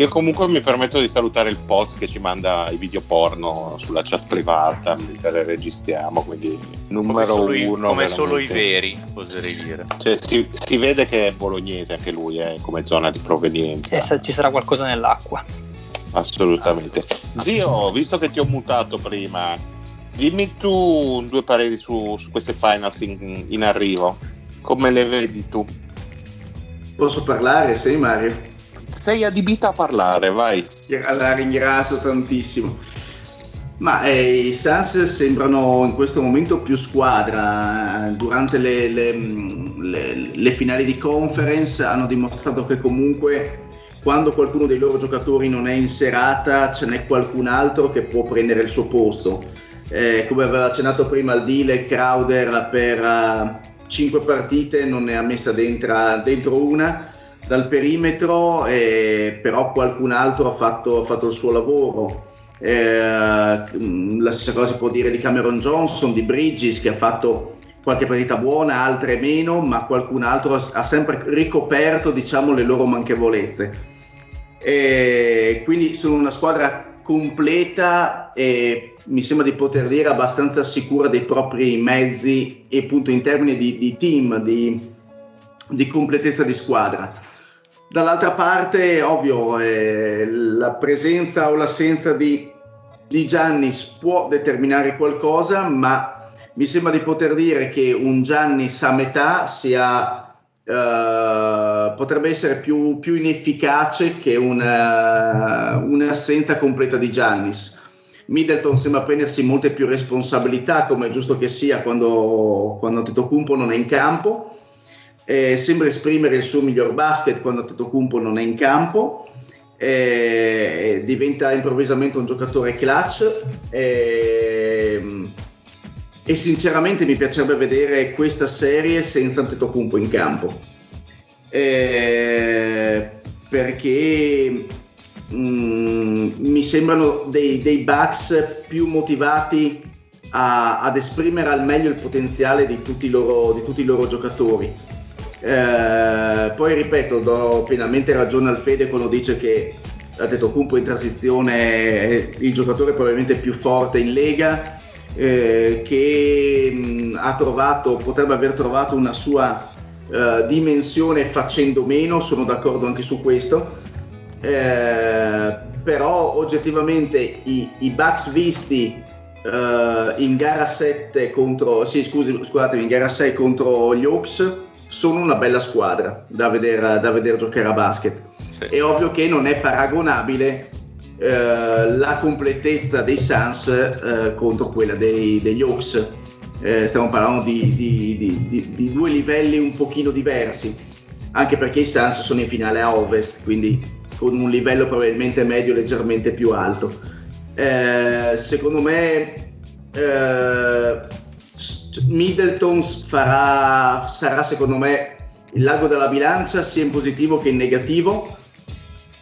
S1: io comunque mi permetto di salutare il Poz che ci manda i video porno sulla chat privata mentre registriamo, quindi numero
S3: come
S1: uno.
S3: come solo i veri, oserei dire.
S1: Cioè, si, si, vede che è bolognese anche lui, eh, come zona di provenienza.
S5: Eh, ci sarà qualcosa nell'acqua.
S1: Assolutamente. Zio, visto che ti ho mutato prima, dimmi tu due pareri su, su queste finals in, in arrivo. Come le vedi tu?
S2: Posso parlare? Sei Mario?
S1: Sei adibita a parlare, vai.
S2: La ringrazio tantissimo. Ma eh, i Suns sembrano in questo momento più squadra. Durante le, le, le, le, finali di conference hanno dimostrato che comunque quando qualcuno dei loro giocatori non è in serata ce n'è qualcun altro che può prendere il suo posto. Eh, come aveva accennato prima il deal Crowder per, uh, 5 partite non ne ha messa dentro, dentro una dal perimetro, eh, però qualcun altro ha fatto, ha fatto il suo lavoro. Eh, la stessa cosa si può dire di Cameron Johnson, di Bridges che ha fatto qualche partita buona, altre meno, ma qualcun altro ha sempre ricoperto diciamo, le loro manchevolezze. E quindi sono una squadra completa e mi sembra di poter dire abbastanza sicura dei propri mezzi e appunto in termini di, di team, di, di, completezza di squadra. Dall'altra parte, ovvio, eh, la presenza o l'assenza di, di Giannis può determinare qualcosa, ma mi sembra di poter dire che un Giannis a metà sia Uh, potrebbe essere più, più inefficace che una, un'assenza completa di Giannis. Middleton sembra prendersi molte più responsabilità, come è giusto che sia quando, quando Tetocumpo non è in campo. Eh, sembra esprimere il suo miglior basket quando Tetocumpo non è in campo. Eh, diventa improvvisamente un giocatore clutch. Eh, e sinceramente mi piacerebbe vedere questa serie senza Antetokounmpo in campo eh, perché mh, mm, mi sembrano dei, dei Bucks più motivati a, ad esprimere al meglio il potenziale di tutti i loro, di tutti i loro giocatori eh, poi ripeto do pienamente ragione al Fede quando dice che Antetokounmpo in transizione è il giocatore probabilmente più forte in Lega eh, che mh, ha trovato, potrebbe aver trovato una sua uh, dimensione facendo meno, sono d'accordo anche su questo. Eh, però oggettivamente i, i Bucks visti uh, in gara 7 contro sì, scusi, scusatemi, in gara 6 contro gli Hawks sono una bella squadra da vedere, da vedere giocare a basket. Sì. È ovvio che non è paragonabile eh, la completezza dei Suns eh, contro quella dei, degli Hawks. Eh, stiamo parlando di, di, di, di, due livelli un pochino diversi, anche perché i Suns sono in finale a ovest, quindi con un livello probabilmente medio leggermente più alto. Eh, secondo me eh, Middleton farà, sarà secondo me il lago della bilancia sia in positivo che in negativo.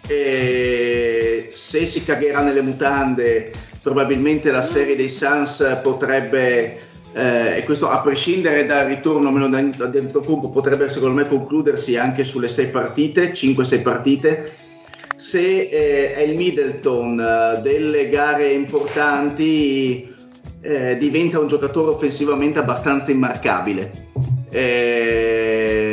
S2: E se si cagherà nelle mutande, probabilmente la serie dei Suns potrebbe, eh, e questo a prescindere dal ritorno meno da dentro campo, potrebbe secondo me concludersi anche sulle sei partite, 5-6 partite. Se eh, è il Middleton eh, delle gare importanti, eh, diventa un giocatore offensivamente abbastanza immarcabile. Ehm,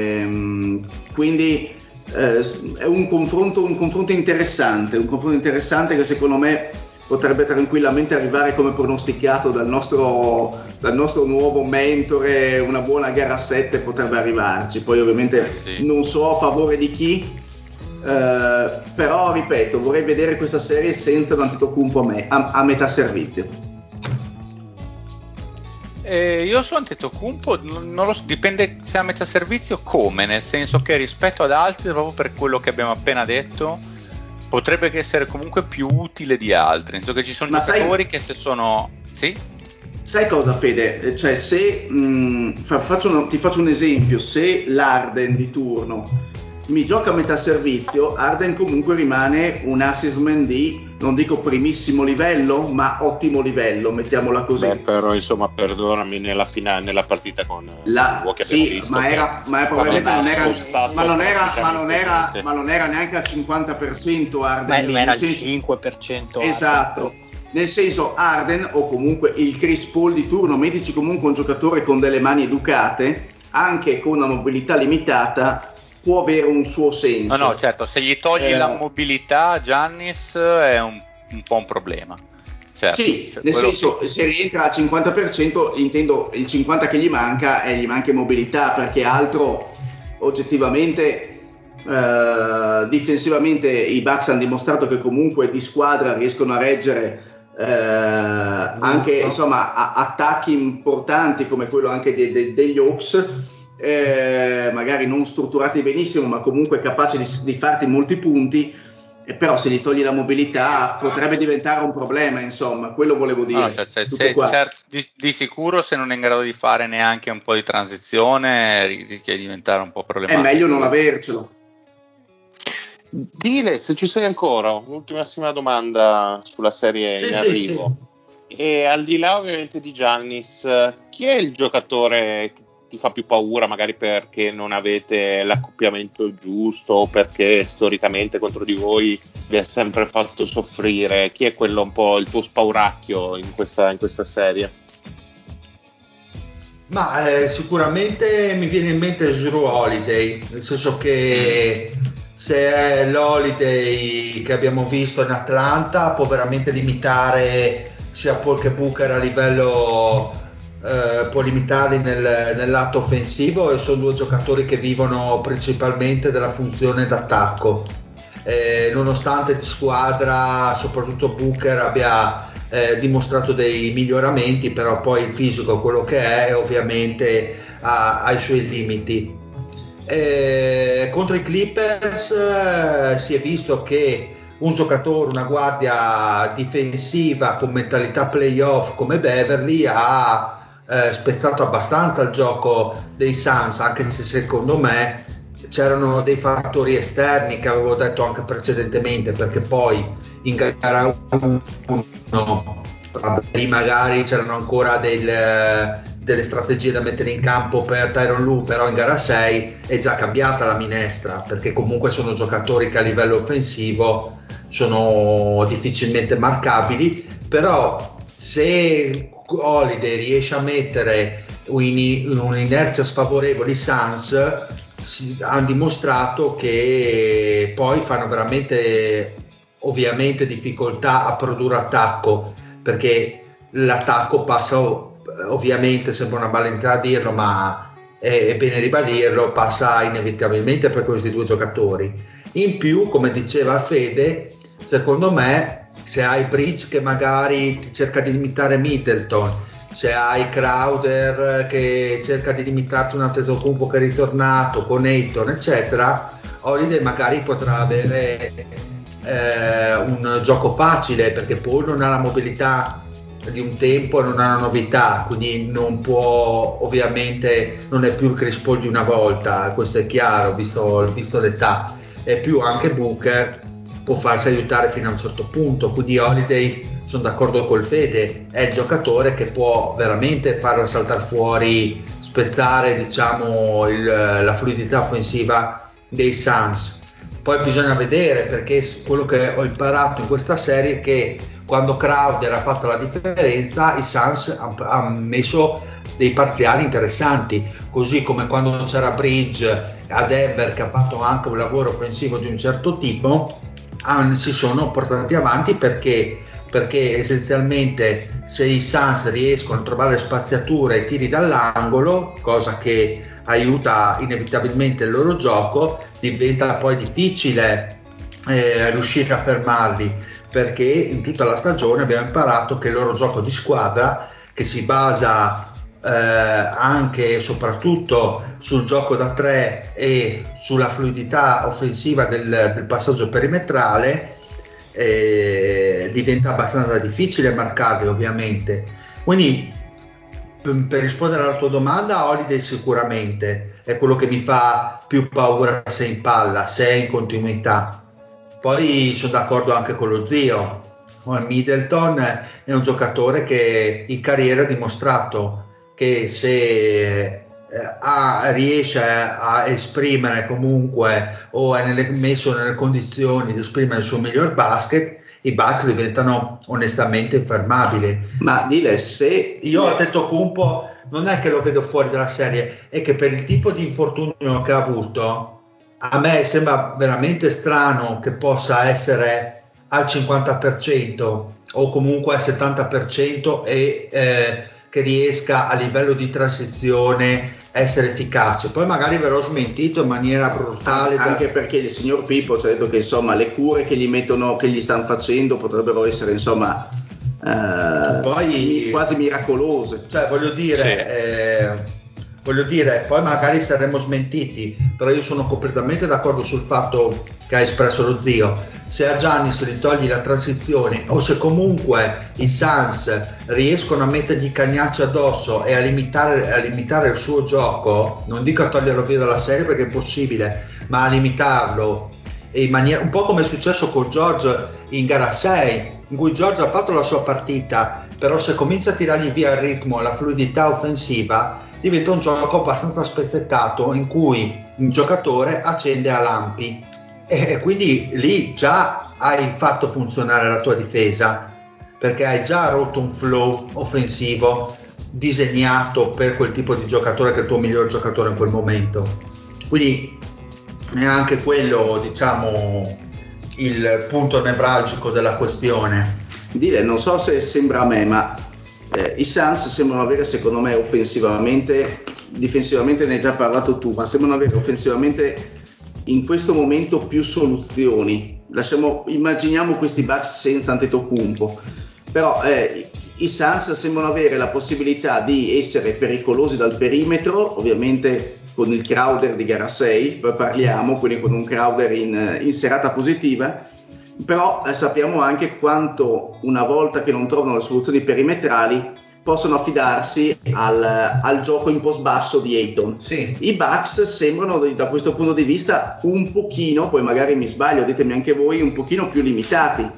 S2: quindi eh, è un confronto, un confronto interessante, un confronto interessante che secondo me potrebbe tranquillamente arrivare come pronosticato dal nostro, dal nostro nuovo mentore, una buona gara a 7 potrebbe arrivarci, poi ovviamente sì. non so a favore di chi, eh, però ripeto, vorrei vedere questa serie senza l'Antetokounmpo a, me, a, a metà servizio.
S3: Eh, io su Antetokounmpo non lo so, dipende se a metà servizio come, nel senso che rispetto ad altri, proprio per quello che abbiamo appena detto, potrebbe essere comunque più utile di altri, nel senso che ci sono Ma giocatori sai... che se sono... Sì?
S2: Sai cosa Fede? Cioè se mh, mm, fa, faccio una, ti faccio un esempio, se l'Arden di turno mi gioca a metà servizio, Arden comunque rimane un assessment di, non dico primissimo livello, ma ottimo livello, mettiamola così. Beh,
S1: però insomma, perdonami, nella, finale, nella partita con
S2: la, sì, visto, ma, era, ma probabilmente non era, ma non era, ma non era, ma non era neanche al 50% Arden.
S5: Ma era al 5%.
S2: Esatto. Arden. Nel senso, Arden o comunque il Chris Paul di turno, mettici comunque un giocatore con delle mani educate, anche con una mobilità limitata, può avere un suo senso.
S3: No, no, certo, se gli togli eh, la mobilità, Giannis è un, un po' un problema.
S2: Certo, sì, cioè, nel senso, che... se rientra al 50%, intendo il 50% che gli manca e gli manca mobilità, perché altro oggettivamente eh, difensivamente i Bucks hanno dimostrato che comunque di squadra riescono a reggere eh, anche insomma, a, attacchi importanti come quello anche de, de, degli Hawks eh, magari non strutturati benissimo, ma comunque capaci di, di farti molti punti. Eh, però se gli togli la mobilità potrebbe diventare un problema, insomma, quello volevo dire. No,
S3: cioè, cioè, se, certo, di, di, sicuro se non è in grado di fare neanche un po' di transizione rischia di diventare un po' problematico.
S2: È meglio non avercelo.
S1: Dile, se ci sei ancora, un'ultimissima domanda sulla serie sì, in arrivo. Sì, sì. E al di là ovviamente di Giannis, chi è il giocatore che ti fa più paura, magari perché non avete l'accoppiamento giusto o perché storicamente contro di voi vi ha sempre fatto soffrire? Chi è quello un po' il tuo spauracchio in questa, in questa serie?
S4: Ma eh, sicuramente mi viene in mente Drew Holiday, nel senso che se è l'Holiday che abbiamo visto in Atlanta può veramente limitare sia Paul che Booker a livello eh, può limitarli nel, nel, lato offensivo e sono due giocatori che vivono principalmente della funzione d'attacco. Eh, nonostante di squadra, soprattutto Booker abbia eh, dimostrato dei miglioramenti, però poi il fisico, quello che è, ovviamente ha, ha i suoi limiti. Contro i Clippers eh, si è visto che un giocatore, una guardia difensiva con mentalità playoff come Beverly ha eh, spezzato abbastanza il gioco dei Suns, anche se secondo me c'erano dei fattori esterni che avevo detto anche precedentemente, perché poi in gara 1 magari c'erano ancora del, delle strategie da mettere in campo per Tyron Lu, però in gara 6 è già cambiata la minestra, perché comunque sono giocatori che a livello offensivo sono difficilmente marcabili, però se Holiday riesce a mettere un'inerzia sfavorevole i Suns hanno dimostrato che poi fanno veramente ovviamente difficoltà a produrre attacco perché l'attacco passa ovviamente sembra una banalità a dirlo ma è bene ribadirlo passa inevitabilmente per questi due giocatori. In più come diceva Fede secondo me se hai Bridge che magari cerca di limitare Middleton, se hai Crowder che cerca di limitarti un Antetokounmpo che è ritornato, con Ayton, eccetera, Holiday magari potrà avere eh, un gioco facile perché poi non ha la mobilità di un tempo non ha una novità, quindi non può, ovviamente, non è più il Chris di una volta, questo è chiaro, visto, visto l'età, e più anche Booker può farsi aiutare fino a un certo punto, quindi Holiday sono d'accordo col Fede, è il giocatore che può veramente farla saltare fuori, spezzare diciamo, il, la fluidità offensiva dei Suns. Poi bisogna vedere perché quello che ho imparato in questa serie è che quando Crowder ha fatto la differenza i Suns hanno messo dei parziali interessanti, così come quando c'era Bridge a Denver che ha fatto anche un lavoro offensivo di un certo tipo, si sono portati avanti perché, perché essenzialmente se i Suns riescono a trovare spaziature e tiri dall'angolo, cosa che aiuta inevitabilmente il loro gioco, diventa poi difficile eh, riuscire a fermarli perché in tutta la stagione abbiamo imparato che il loro gioco di squadra che si basa eh, anche e soprattutto sul gioco da tre e sulla fluidità offensiva del, del passaggio perimetrale eh, diventa abbastanza difficile marcarli ovviamente. Quindi per rispondere alla tua domanda Holiday sicuramente è quello che mi fa più paura se in palla se è in continuità. Poi sono d'accordo anche con lo zio. Middleton è un giocatore che in carriera ha dimostrato che se eh, ha, riesce a esprimere comunque o è nelle, messo nelle condizioni di esprimere il suo miglior basket, i Bucks diventano onestamente infermabili.
S2: Ma dile se
S4: io ho detto Cumpo non è che lo vedo fuori dalla serie, è che per il tipo di infortunio che ha avuto, a me sembra veramente strano che possa essere al 50% o comunque al 70% e eh, che riesca a livello di transizione essere efficace. Poi magari verrò smentito in maniera brutale.
S2: Anche perché il signor Pippo ci ha detto che insomma le cure che gli, mettono, che gli stanno facendo potrebbero essere insomma eh, poi, quasi miracolose.
S4: Cioè voglio dire, sì. eh, voglio dire, poi magari saremmo smentiti, però io sono completamente d'accordo sul fatto che ha espresso lo zio. se a Giannis gli togli la transizione o se comunque i Suns riescono a mettergli cagnacci addosso e a limitare, a limitare il suo gioco, non dico a toglierlo via dalla serie perché è impossibile, ma a limitarlo in maniera un po' come è successo con George in gara 6, in cui George ha fatto la sua partita, però se comincia a tirargli via il ritmo la fluidità offensiva, diventa un gioco abbastanza spezzettato in cui un giocatore accende a lampi e quindi lì già hai fatto funzionare la tua difesa perché hai già rotto un flow offensivo disegnato per quel tipo di giocatore che è il tuo miglior giocatore in quel momento. Quindi è anche quello, diciamo, il punto nevralgico della questione.
S2: Dire, non so se sembra a me, ma eh, i Suns sembrano avere, secondo me, offensivamente, difensivamente ne hai già parlato tu, ma sembrano avere offensivamente in questo momento più soluzioni. Lasciamo, immaginiamo questi Bucks senza Antetokounmpo, però eh, i Suns sembrano avere la possibilità di essere pericolosi dal perimetro, ovviamente con il Crowder di gara 6, parliamo, quindi con un Crowder in, in serata positiva, però eh, sappiamo anche quanto una volta che non trovano le soluzioni perimetrali possono affidarsi al, al gioco in post basso di Ayton.
S4: Sì.
S2: I Bucks sembrano da questo punto di vista un pochino, poi magari mi sbaglio, ditemi anche voi, un pochino più limitati.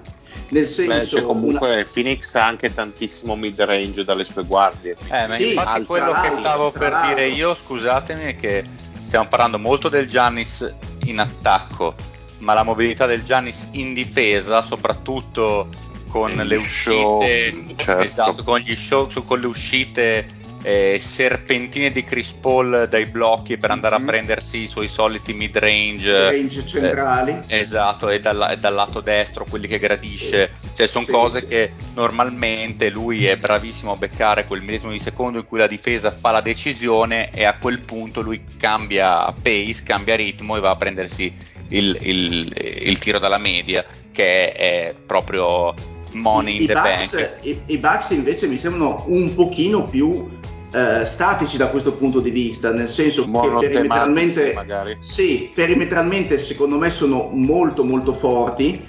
S2: Nel senso,
S1: Beh, comunque una... Phoenix ha anche tantissimo mid range dalle sue guardie.
S3: Eh, ma sì, infatti quello che stavo per l'altro. dire io, scusatemi, è che stiamo parlando molto del Giannis in attacco, ma la mobilità del Giannis in difesa, soprattutto con le uscite, certo. esatto, con, gli show, con le uscite eh, serpentine di Chris Paul dai blocchi per andare mm-hmm. a prendersi i suoi soliti mid range,
S2: range centrali
S3: eh, esatto e dal, e dal, lato destro quelli che gradisce cioè sono sì, cose sì. che normalmente lui è bravissimo a beccare quel millesimo di secondo in cui la difesa fa la decisione e a quel punto lui cambia pace cambia ritmo e va a prendersi il, il, il tiro dalla media che è proprio money I, in the
S2: Bucks,
S3: bank
S2: i, i Bucks invece mi sembrano un pochino più eh, statici da questo punto di vista, nel senso che perimetralmente, sì, perimetralmente secondo me sono molto molto forti,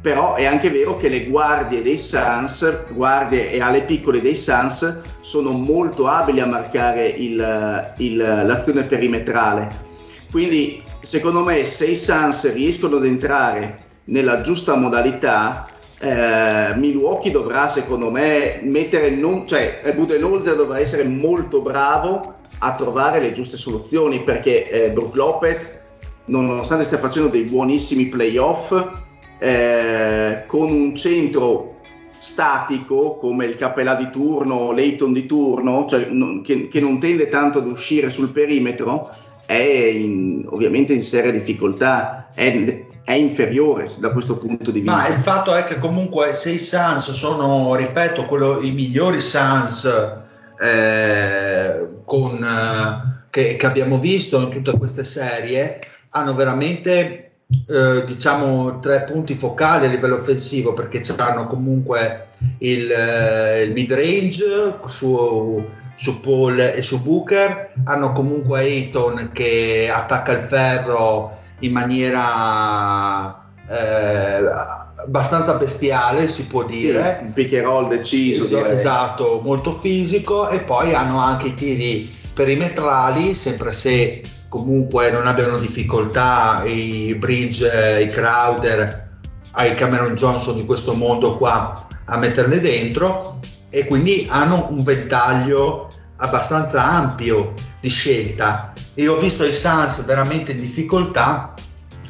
S2: però è anche vero che le guardie dei Suns, guardie e alle piccole dei Suns, sono molto abili a marcare il, il, l'azione perimetrale. Quindi secondo me se i Suns riescono ad entrare nella giusta modalità, eh, Milwaukee dovrà secondo me mettere non, cioè Budenholzer dovrà essere molto bravo a trovare le giuste soluzioni perché eh, Brook Lopez nonostante stia facendo dei buonissimi playoff eh, con un centro statico come il Capella di turno Leighton di turno cioè, non, che, che, non tende tanto ad uscire sul perimetro è in, ovviamente in seria difficoltà. È è inferiore da questo punto di vista.
S4: Ma il fatto è che comunque se i Suns sono, ripeto, quello, i migliori Suns eh, con, eh, che, che, abbiamo visto in tutte queste serie, hanno veramente eh, diciamo tre punti focali a livello offensivo perché hanno comunque il, eh, il mid range su, su Paul e su Booker, hanno comunque Ayton che attacca il ferro in maniera eh, abbastanza bestiale, si può dire.
S2: Sì, un pick and roll deciso.
S4: Esatto, esatto, molto fisico e poi hanno anche i tiri perimetrali, sempre se comunque non abbiano difficoltà i Bridge, i Crowder, ai Cameron Johnson di questo mondo qua a metterle dentro e quindi hanno un ventaglio abbastanza ampio di scelta e ho visto i Suns veramente in difficoltà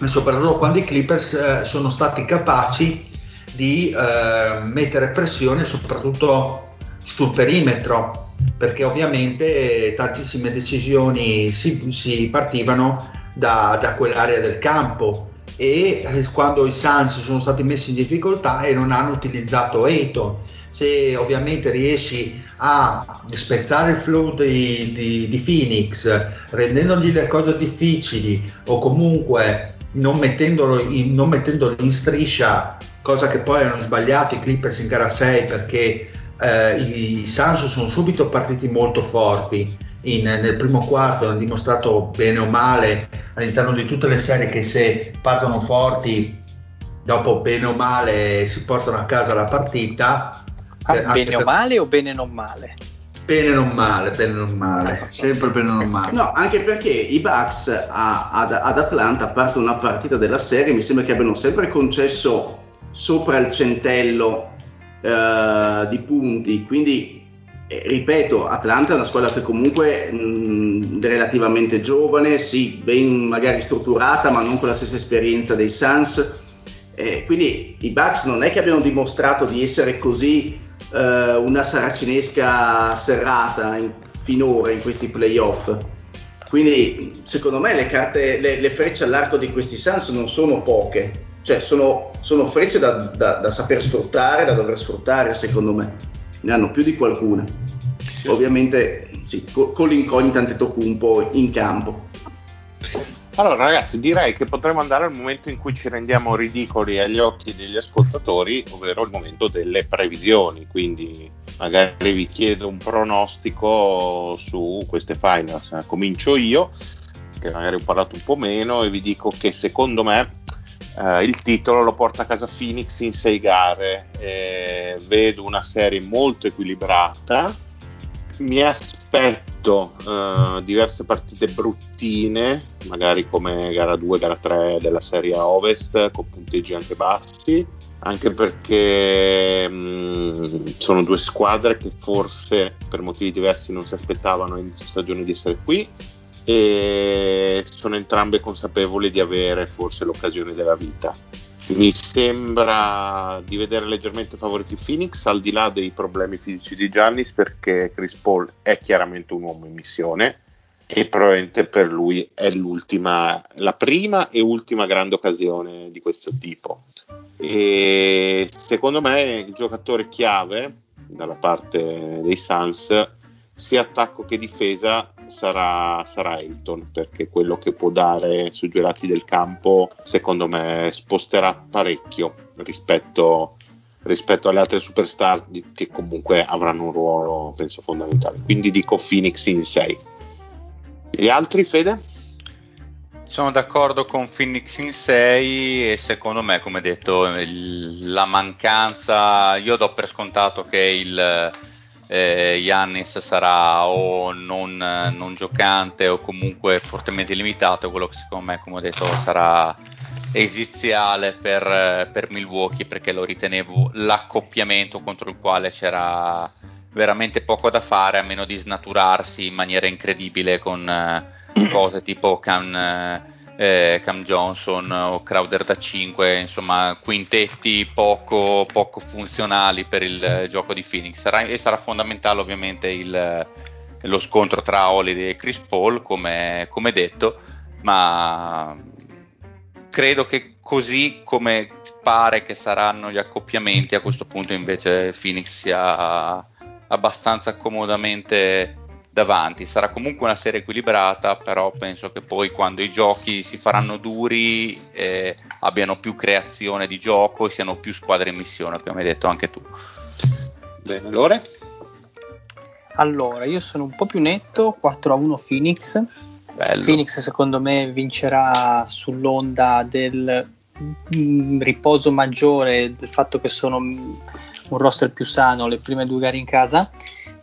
S4: soprattutto quando i Clippers eh, sono stati capaci di eh, mettere pressione soprattutto sul perimetro perché ovviamente tantissime decisioni si, si partivano da, da, quell'area del campo e eh, quando i Suns sono stati messi in difficoltà e non hanno utilizzato Ayton se ovviamente riesci a spezzare il flow di, di, di Phoenix rendendogli le cose difficili o comunque non mettendolo, in, non mettendolo in striscia cosa che poi hanno sbagliato i Clippers in gara 6 perché eh, i Suns sono subito partiti molto forti in, nel primo quarto hanno dimostrato bene o male all'interno di tutte le serie che se partono forti dopo bene o male si portano a casa la partita.
S5: Ah, eh, bene o male o bene non male?
S4: Bene non male, bene non male, sempre bene non male.
S2: No, anche perché i Bucks a, ad, ad, Atlanta, a parte una partita della serie, mi sembra che abbiano sempre concesso sopra il centello eh, di punti, quindi eh, ripeto, Atlanta è una squadra che comunque mh, relativamente giovane, sì, ben magari strutturata, ma non con la stessa esperienza dei Suns. Eh, quindi i Bucks non è che abbiano dimostrato di essere così eh, una saracinesca serrata in, finora in questi playoff. Quindi secondo me le, carte, le, le, frecce all'arco di questi Suns non sono poche, cioè sono, sono frecce da, da, da, saper sfruttare, da dover sfruttare secondo me, ne hanno più di qualcuna. Ovviamente sì, con, con l'incognita Antetokounmpo in campo.
S1: Allora ragazzi direi che potremmo andare al momento in cui ci rendiamo ridicoli agli occhi degli ascoltatori, ovvero il momento delle previsioni, quindi magari vi chiedo un pronostico su queste finals. Comincio io, che magari ho parlato un po' meno, e vi dico che secondo me eh, il titolo lo porta a casa Phoenix in sei gare. Eh, vedo una serie molto equilibrata. Mi aspetto visto uh, diverse partite bruttine, magari come gara 2, gara 3 della Serie Ovest, con punteggi anche bassi, anche perché mh, mm, sono due squadre che forse per motivi diversi non si aspettavano inizio stagione di essere qui e sono entrambe consapevoli di avere forse l'occasione della vita mi sembra di vedere leggermente favoriti Phoenix al di là dei problemi fisici di Giannis perché Chris Paul è chiaramente un uomo in missione e probabilmente per lui è l'ultima, la prima e ultima grande occasione di questo tipo. E secondo me il giocatore chiave dalla parte dei Suns sia attacco che difesa sarà, sarà Elton perché quello che può dare sui due lati del campo secondo me sposterà parecchio rispetto, rispetto alle altre superstar che comunque avranno un ruolo penso fondamentale quindi dico Phoenix in 6 gli altri Fede?
S3: Sono d'accordo con Phoenix in 6 e secondo me, come detto, il, la mancanza, io do per scontato che il, eh, Yannis sarà o non, non, giocante o comunque fortemente limitato, quello che secondo me, come ho detto, sarà esiziale per, per Milwaukee perché lo ritenevo l'accoppiamento contro il quale c'era veramente poco da fare a meno di snaturarsi in maniera incredibile con eh, cose tipo Can, eh, eh, Cam Johnson o Crowder da 5, insomma quintetti poco, poco funzionali per il eh, gioco di Phoenix. Sarà, e sarà fondamentale ovviamente il, lo scontro tra Holiday e Chris Paul, come, come detto, ma credo che così come pare che saranno gli accoppiamenti, a questo punto invece Phoenix sia abbastanza comodamente davanti. Sarà comunque una serie equilibrata, però penso che poi quando i giochi si faranno duri eh, abbiano più creazione di gioco e siano più squadre in missione, come hai detto anche tu.
S1: Bene, Lore?
S5: Allora, io sono un po' più netto, 4 a 1 Phoenix. Bello. Phoenix secondo me vincerà sull'onda del mm, riposo maggiore, del fatto che sono un roster più sano, le prime due gare in casa.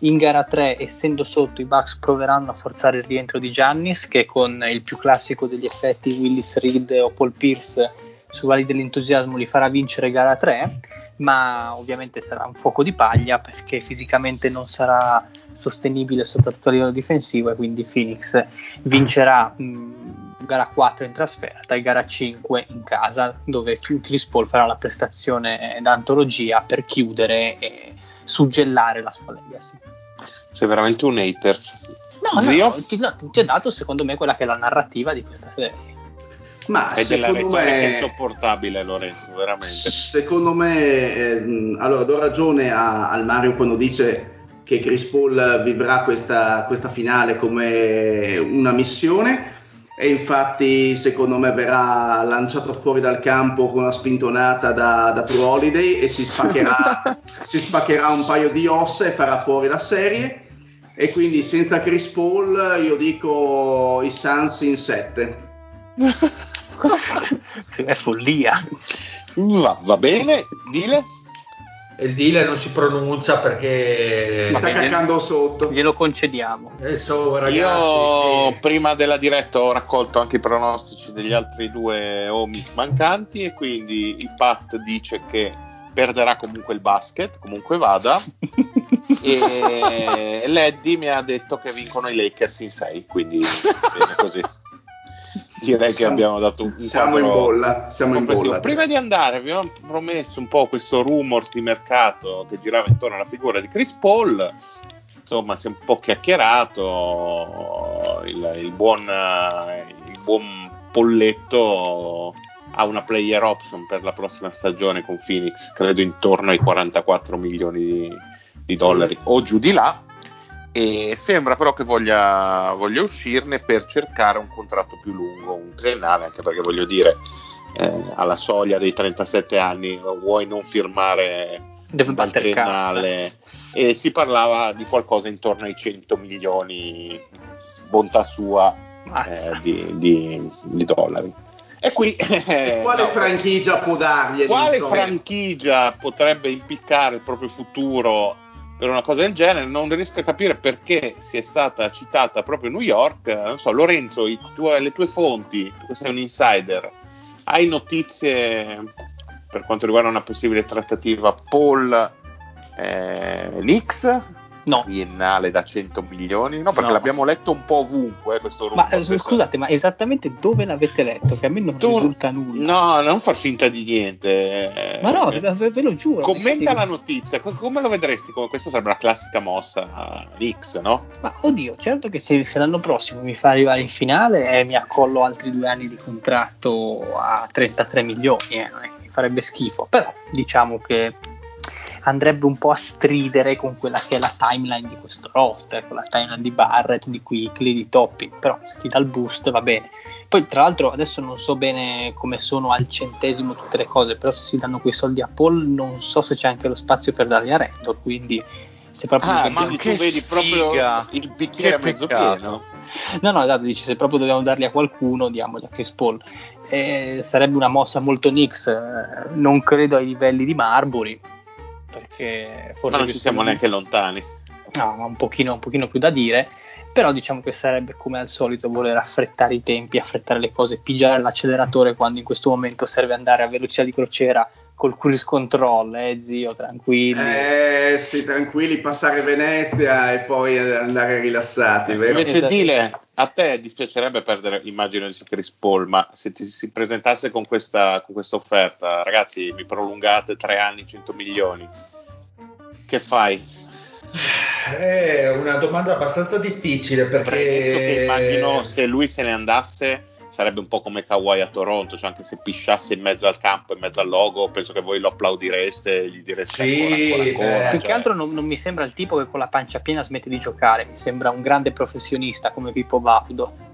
S5: In gara 3, essendo sotto, i Bucks proveranno a forzare il rientro di Giannis, che con il più classico degli effetti Willis Reed o Paul Pierce su vali dell'entusiasmo li farà vincere gara 3, ma ovviamente sarà un fuoco di paglia perché fisicamente non sarà sostenibile soprattutto a livello difensivo e quindi Phoenix vincerà mh, gara 4 in trasferta e gara 5 in casa dove Chris Paul farà la prestazione d'antologia per chiudere e suggellare la sua legacy.
S1: Sei veramente un haters.
S5: No, Zio? no, ti, no, ti ho dato secondo me quella che è la narrativa di questa serie.
S1: Ma è della retorica me, insopportabile Lorenzo, veramente.
S2: Secondo me, eh, allora do ragione a, al Mario quando dice che Chris Paul vivrà questa, questa finale come una missione e infatti secondo me verrà lanciato fuori dal campo con una spintonata da, da True Holiday e si spaccherà, *laughs* si spaccherà un paio di ossa e farà fuori la serie e quindi senza Chris Paul io dico i Suns in 7 *laughs*
S5: cosa fa? è follia
S1: Va, va bene, dile.
S4: Il deal non si pronuncia perché
S2: si sta caccando sotto.
S5: Glielo concediamo.
S4: So, ragazzi,
S1: Io
S4: sì.
S1: prima della diretta ho raccolto anche i pronostici degli altri due homies mancanti e quindi il Pat dice che perderà comunque il basket, comunque vada, *laughs* e l'Eddie mi ha detto che vincono i Lakers in 6, quindi bene così. Direi che abbiamo dato un
S2: Siamo in bolla, siamo in bolla.
S1: Prima di andare, abbiamo promesso un po' questo rumor di mercato che girava intorno alla figura di Chris Paul. Insomma, si è un po' chiacchierato. Il, il buon, il buon Polletto ha una player option per la prossima stagione con Phoenix, credo intorno ai 44 milioni di, di dollari o giù di là. E sembra però che voglia, voglia uscirne per cercare un contratto più lungo, un triennale, anche perché voglio dire, eh, alla soglia dei 37 anni vuoi non firmare
S5: Deve
S1: un
S5: cassa.
S1: triennale e si parlava di qualcosa intorno ai 100 milioni, bontà sua, eh, di, di- di dollari. E qui
S2: E quale
S1: no,
S2: franchigia può dargli?
S1: quale franchigia potrebbe impiccare il proprio futuro per una cosa del genere? Non riesco a capire perché sia stata citata proprio New York. Non so, Lorenzo, tuoi- le tue fonti, tu sei un insider, hai notizie per quanto riguarda una possibile trattativa Paul eh, Nix?
S5: No.
S1: Triennale da 100 milioni? No, perché
S5: No.
S1: l'abbiamo letto un po' ovunque eh, questo
S5: Ma
S1: rumor.
S5: eh, scusate, ma esattamente dove l'avete letto? Che a me non
S1: Tu-
S5: risulta nulla.
S1: No, non far finta di niente.
S5: Ma no,
S1: Eh,
S5: ve, ve lo giuro.
S1: Commenta la notizia, co- come lo vedresti? Come- Questa sarebbe la classica mossa X, no?
S5: Ma oddio, certo che se, se l'anno prossimo mi fa arrivare in finale e mi accollo altri due anni di contratto a 33 milioni, eh, non è che mi farebbe schifo, però diciamo che andrebbe un po' a stridere con quella che è la timeline di questo roster, con la timeline di Barrett, di Quickly, di Toppi, però se ti dà il boost va bene. Poi tra l'altro adesso non so bene come sono al centesimo tutte le cose, però se si danno quei soldi a Paul non so se c'è anche lo spazio per darli a Randall, quindi se proprio
S1: Ah,
S3: che
S1: tu vedi proprio il bicchiere mezzo pieno.
S5: No, no, esatto, dici se proprio dobbiamo darli a qualcuno, diamoli a Chris Paul. Eh, sarebbe una mossa molto Knicks, eh, non credo ai livelli di Marbury, perché forse
S1: Ma non ci siamo neanche lontani.
S5: No, ma un pochino, un pochino più da dire, però diciamo che sarebbe come al solito voler affrettare i tempi, affrettare le cose, pigiare l'acceleratore quando in questo momento serve andare a velocità di crociera col cruise control, eh zio, tranquilli.
S2: Eh sì, tranquilli, passare Venezia e poi andare rilassati, vero?
S1: Invece,
S5: Esatto.
S1: Dile, a te dispiacerebbe perdere, immagino, di Chris Paul, ma se ti si presentasse con questa, con questa offerta, ragazzi, mi prolungate tre anni, 100 milioni, che fai?
S4: È una domanda abbastanza difficile perché
S1: Premesso che immagino se lui se ne andasse sarebbe un po' come Kawhi a Toronto, cioè anche se pisciasse in mezzo al campo, in mezzo al logo, penso che voi lo applaudireste e gli direste
S4: Sì,
S1: ancora, ancora, ancora.
S4: eh.
S5: Più
S1: cioè-
S5: che altro non, non mi sembra il tipo che con la pancia piena smette di giocare, mi sembra un grande professionista come Pippo Baudo.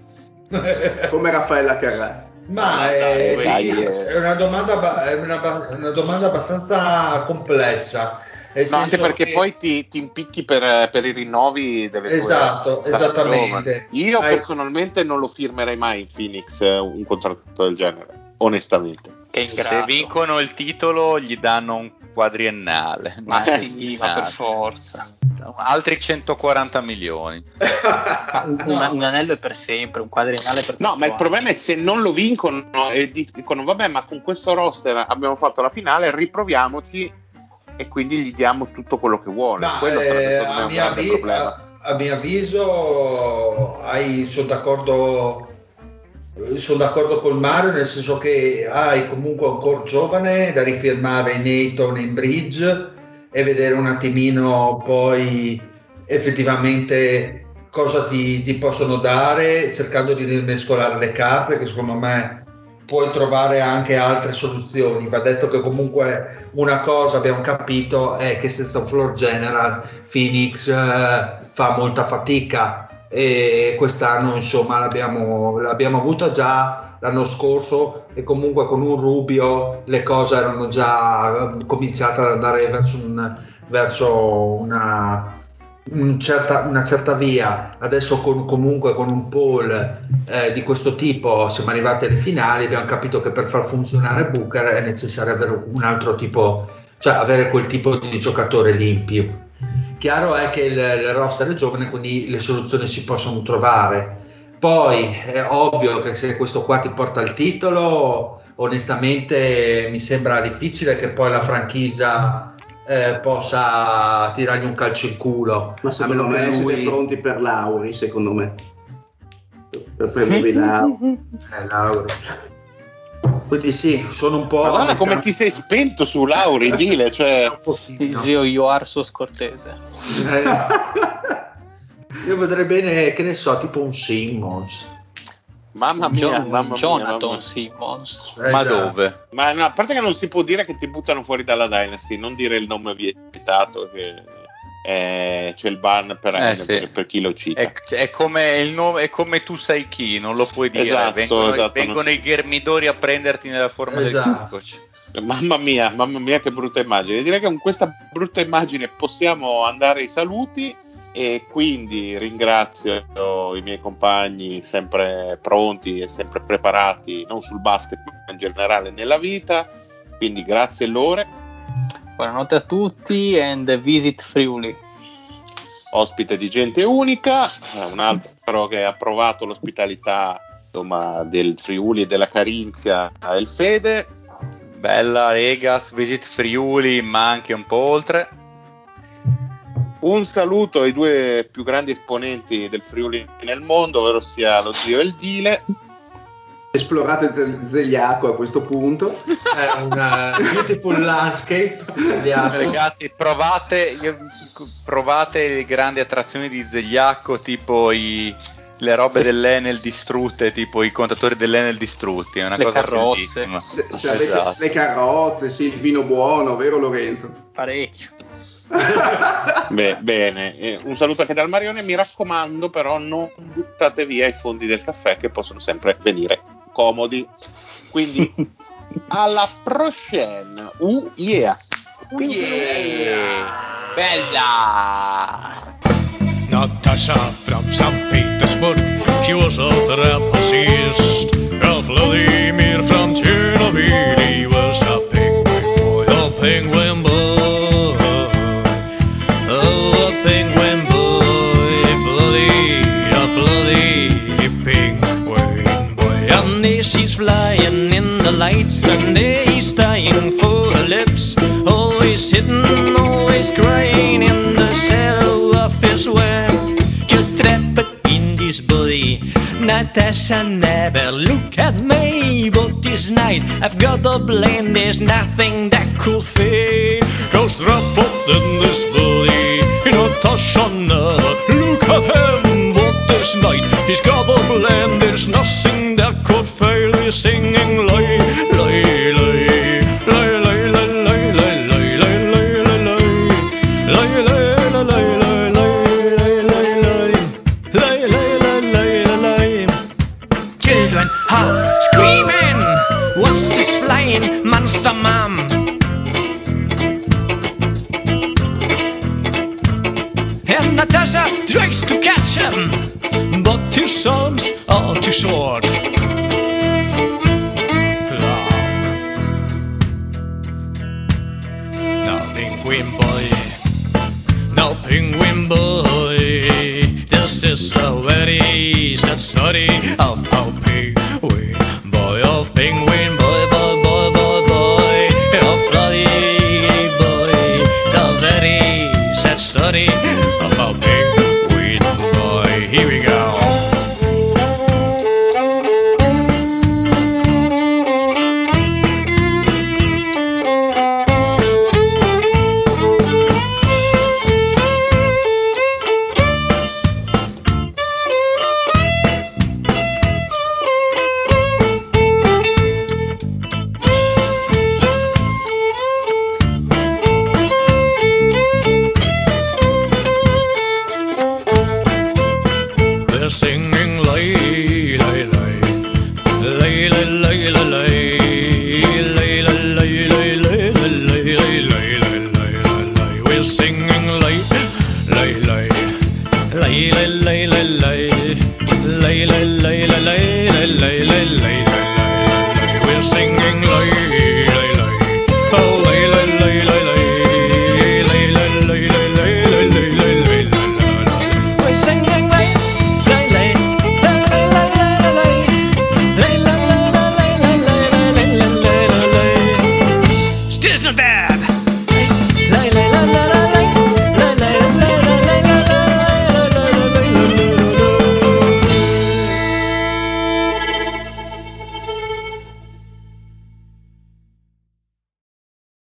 S5: *laughs*
S2: Come Raffaella Carrà.
S4: Ma è,
S1: eh.
S4: è una, domanda, è una, una domanda abbastanza complessa.
S1: No, anche perché
S4: che-
S1: poi ti, ti impicchi per, per i rinnovi delle tue
S4: Esatto,
S1: star
S4: esattamente.
S1: Io
S4: Hai-
S1: personalmente non lo firmerei mai in Phoenix eh, un contratto del genere, onestamente.
S3: Se vincono il titolo gli danno un quadriennale.
S5: Ma
S3: non
S5: sì, ma per forza.
S3: Altri 140 milioni.
S5: Ma *laughs* un,
S4: No.
S5: un- un anello è per sempre, un quadriennale per
S1: No,
S5: quattro
S1: ma il
S5: anni.
S1: problema è se non lo vincono e dicono vabbè, ma con questo roster abbiamo fatto la finale, riproviamoci e quindi gli diamo tutto quello che vuole.
S4: Ma,
S1: Quello sarebbe
S4: eh, a,
S1: un
S4: mio
S1: grande
S4: avvi-
S1: problema.
S4: a- a mio avviso hai- sono d'accordo sono d'accordo con Mario nel senso che hai comunque ancora giovane da rifirmare in Ayton e in Bridge e vedere un attimino poi effettivamente cosa ti, ti possono dare cercando di rimescolare le carte che secondo me puoi trovare anche altre soluzioni. Va detto che comunque una cosa abbiamo capito è che senza un floor general Phoenix eh, fa molta fatica. E quest'anno insomma l'abbiamo, l'abbiamo avuta già l'anno scorso e comunque con un Rubio le cose erano già eh, cominciate ad andare verso, un- verso una, un certa, una certa via, adesso con, comunque con un poll eh, di questo tipo siamo arrivati alle finali, abbiamo capito che per far funzionare Booker è necessario avere un altro tipo, cioè avere quel tipo di giocatore limpio. Chiaro è che il, il roster è giovane, quindi le soluzioni si possono trovare. Poi è ovvio che se questo qua ti porta al titolo, onestamente mi sembra difficile che poi la franchigia eh, possa tirargli un calcio in culo.
S2: Ma secondo me lui... siete pronti per Lauri, secondo me. Per prendervi Lauri.
S4: eh, Lauri. Quindi sì, sono un po'.
S1: Madonna, come ti sei spento su Lauri, Dile, cioè. *laughs*
S5: Il zio Ioarso scortese.
S4: Eh, io vedrei bene, che ne so, tipo un Simmons.
S1: Mamma mia,
S5: John,
S1: mamma
S5: Jonathan
S1: mia,
S5: Simmons.
S4: Eh,
S3: Ma
S4: già.
S3: dove?
S1: Ma no, a parte che non si può dire che ti buttano fuori dalla Dynasty, non dire il nome vietato, che eh, c'è il ban per,
S3: Eh, sì.
S1: per, per chi lo cita.
S3: È, è come il nome, è come tu sai chi, non lo puoi dire.
S1: Esatto,
S3: vengono
S1: esatto,
S3: vengono i ghermidori a prenderti nella forma
S4: Esatto.
S3: del cuccoci.
S1: Mamma mia, mamma mia, che brutta immagine. Direi che con questa brutta immagine possiamo andare ai saluti e quindi ringrazio i miei compagni sempre pronti e sempre preparati, non sul basket ma in generale nella vita. Quindi grazie Lore,
S5: Buonanotte a tutti and visit Friuli.
S1: ospite di gente unica, eh, un altro che ha provato l'ospitalità insomma, del Friuli e della Carinzia, è il Fede.
S3: Bella Regas, Visit Friuli, ma anche un po' oltre.
S1: Un saluto ai due più grandi esponenti del Friuli nel mondo, ovvero sia lo zio e il Dile.
S2: Esplorate Ze- Zegliaco a questo punto.
S4: È una beautiful landscape.
S3: Ragazzi, provate, provate le grandi attrazioni di Zegliacco, tipo i- le robe dell'Enel distrutte, tipo i contatori dell'Enel distrutti. È una
S5: Le
S3: cosa
S5: carrozze.
S3: bellissima.
S2: Se, se avete
S3: Esatto.
S2: le carrozze, sì, il vino buono, vero Lorenzo?
S5: Parecchio. *laughs*
S1: Beh, bene, Eh, un saluto anche dal Marione. Mi raccomando, però, non buttate via i fondi del caffè che possono sempre venire comodi. Quindi, *laughs* alla prochaine. Uh, yeah.
S3: Oh yeah! Bella!
S6: Natasha from St. Petersburg, she was a trapezist. Ralph Vladimir Natasha never look at me, but this night I've got a blame. There's nothing that could fade. Cause trapped in this body. Natasha never look at him, but this night he's got a blame. There's nothing that could fail. He's singing lay, lay, lay, lay, lay, lay, lay, lay, lay, lay, lay, lay, lay.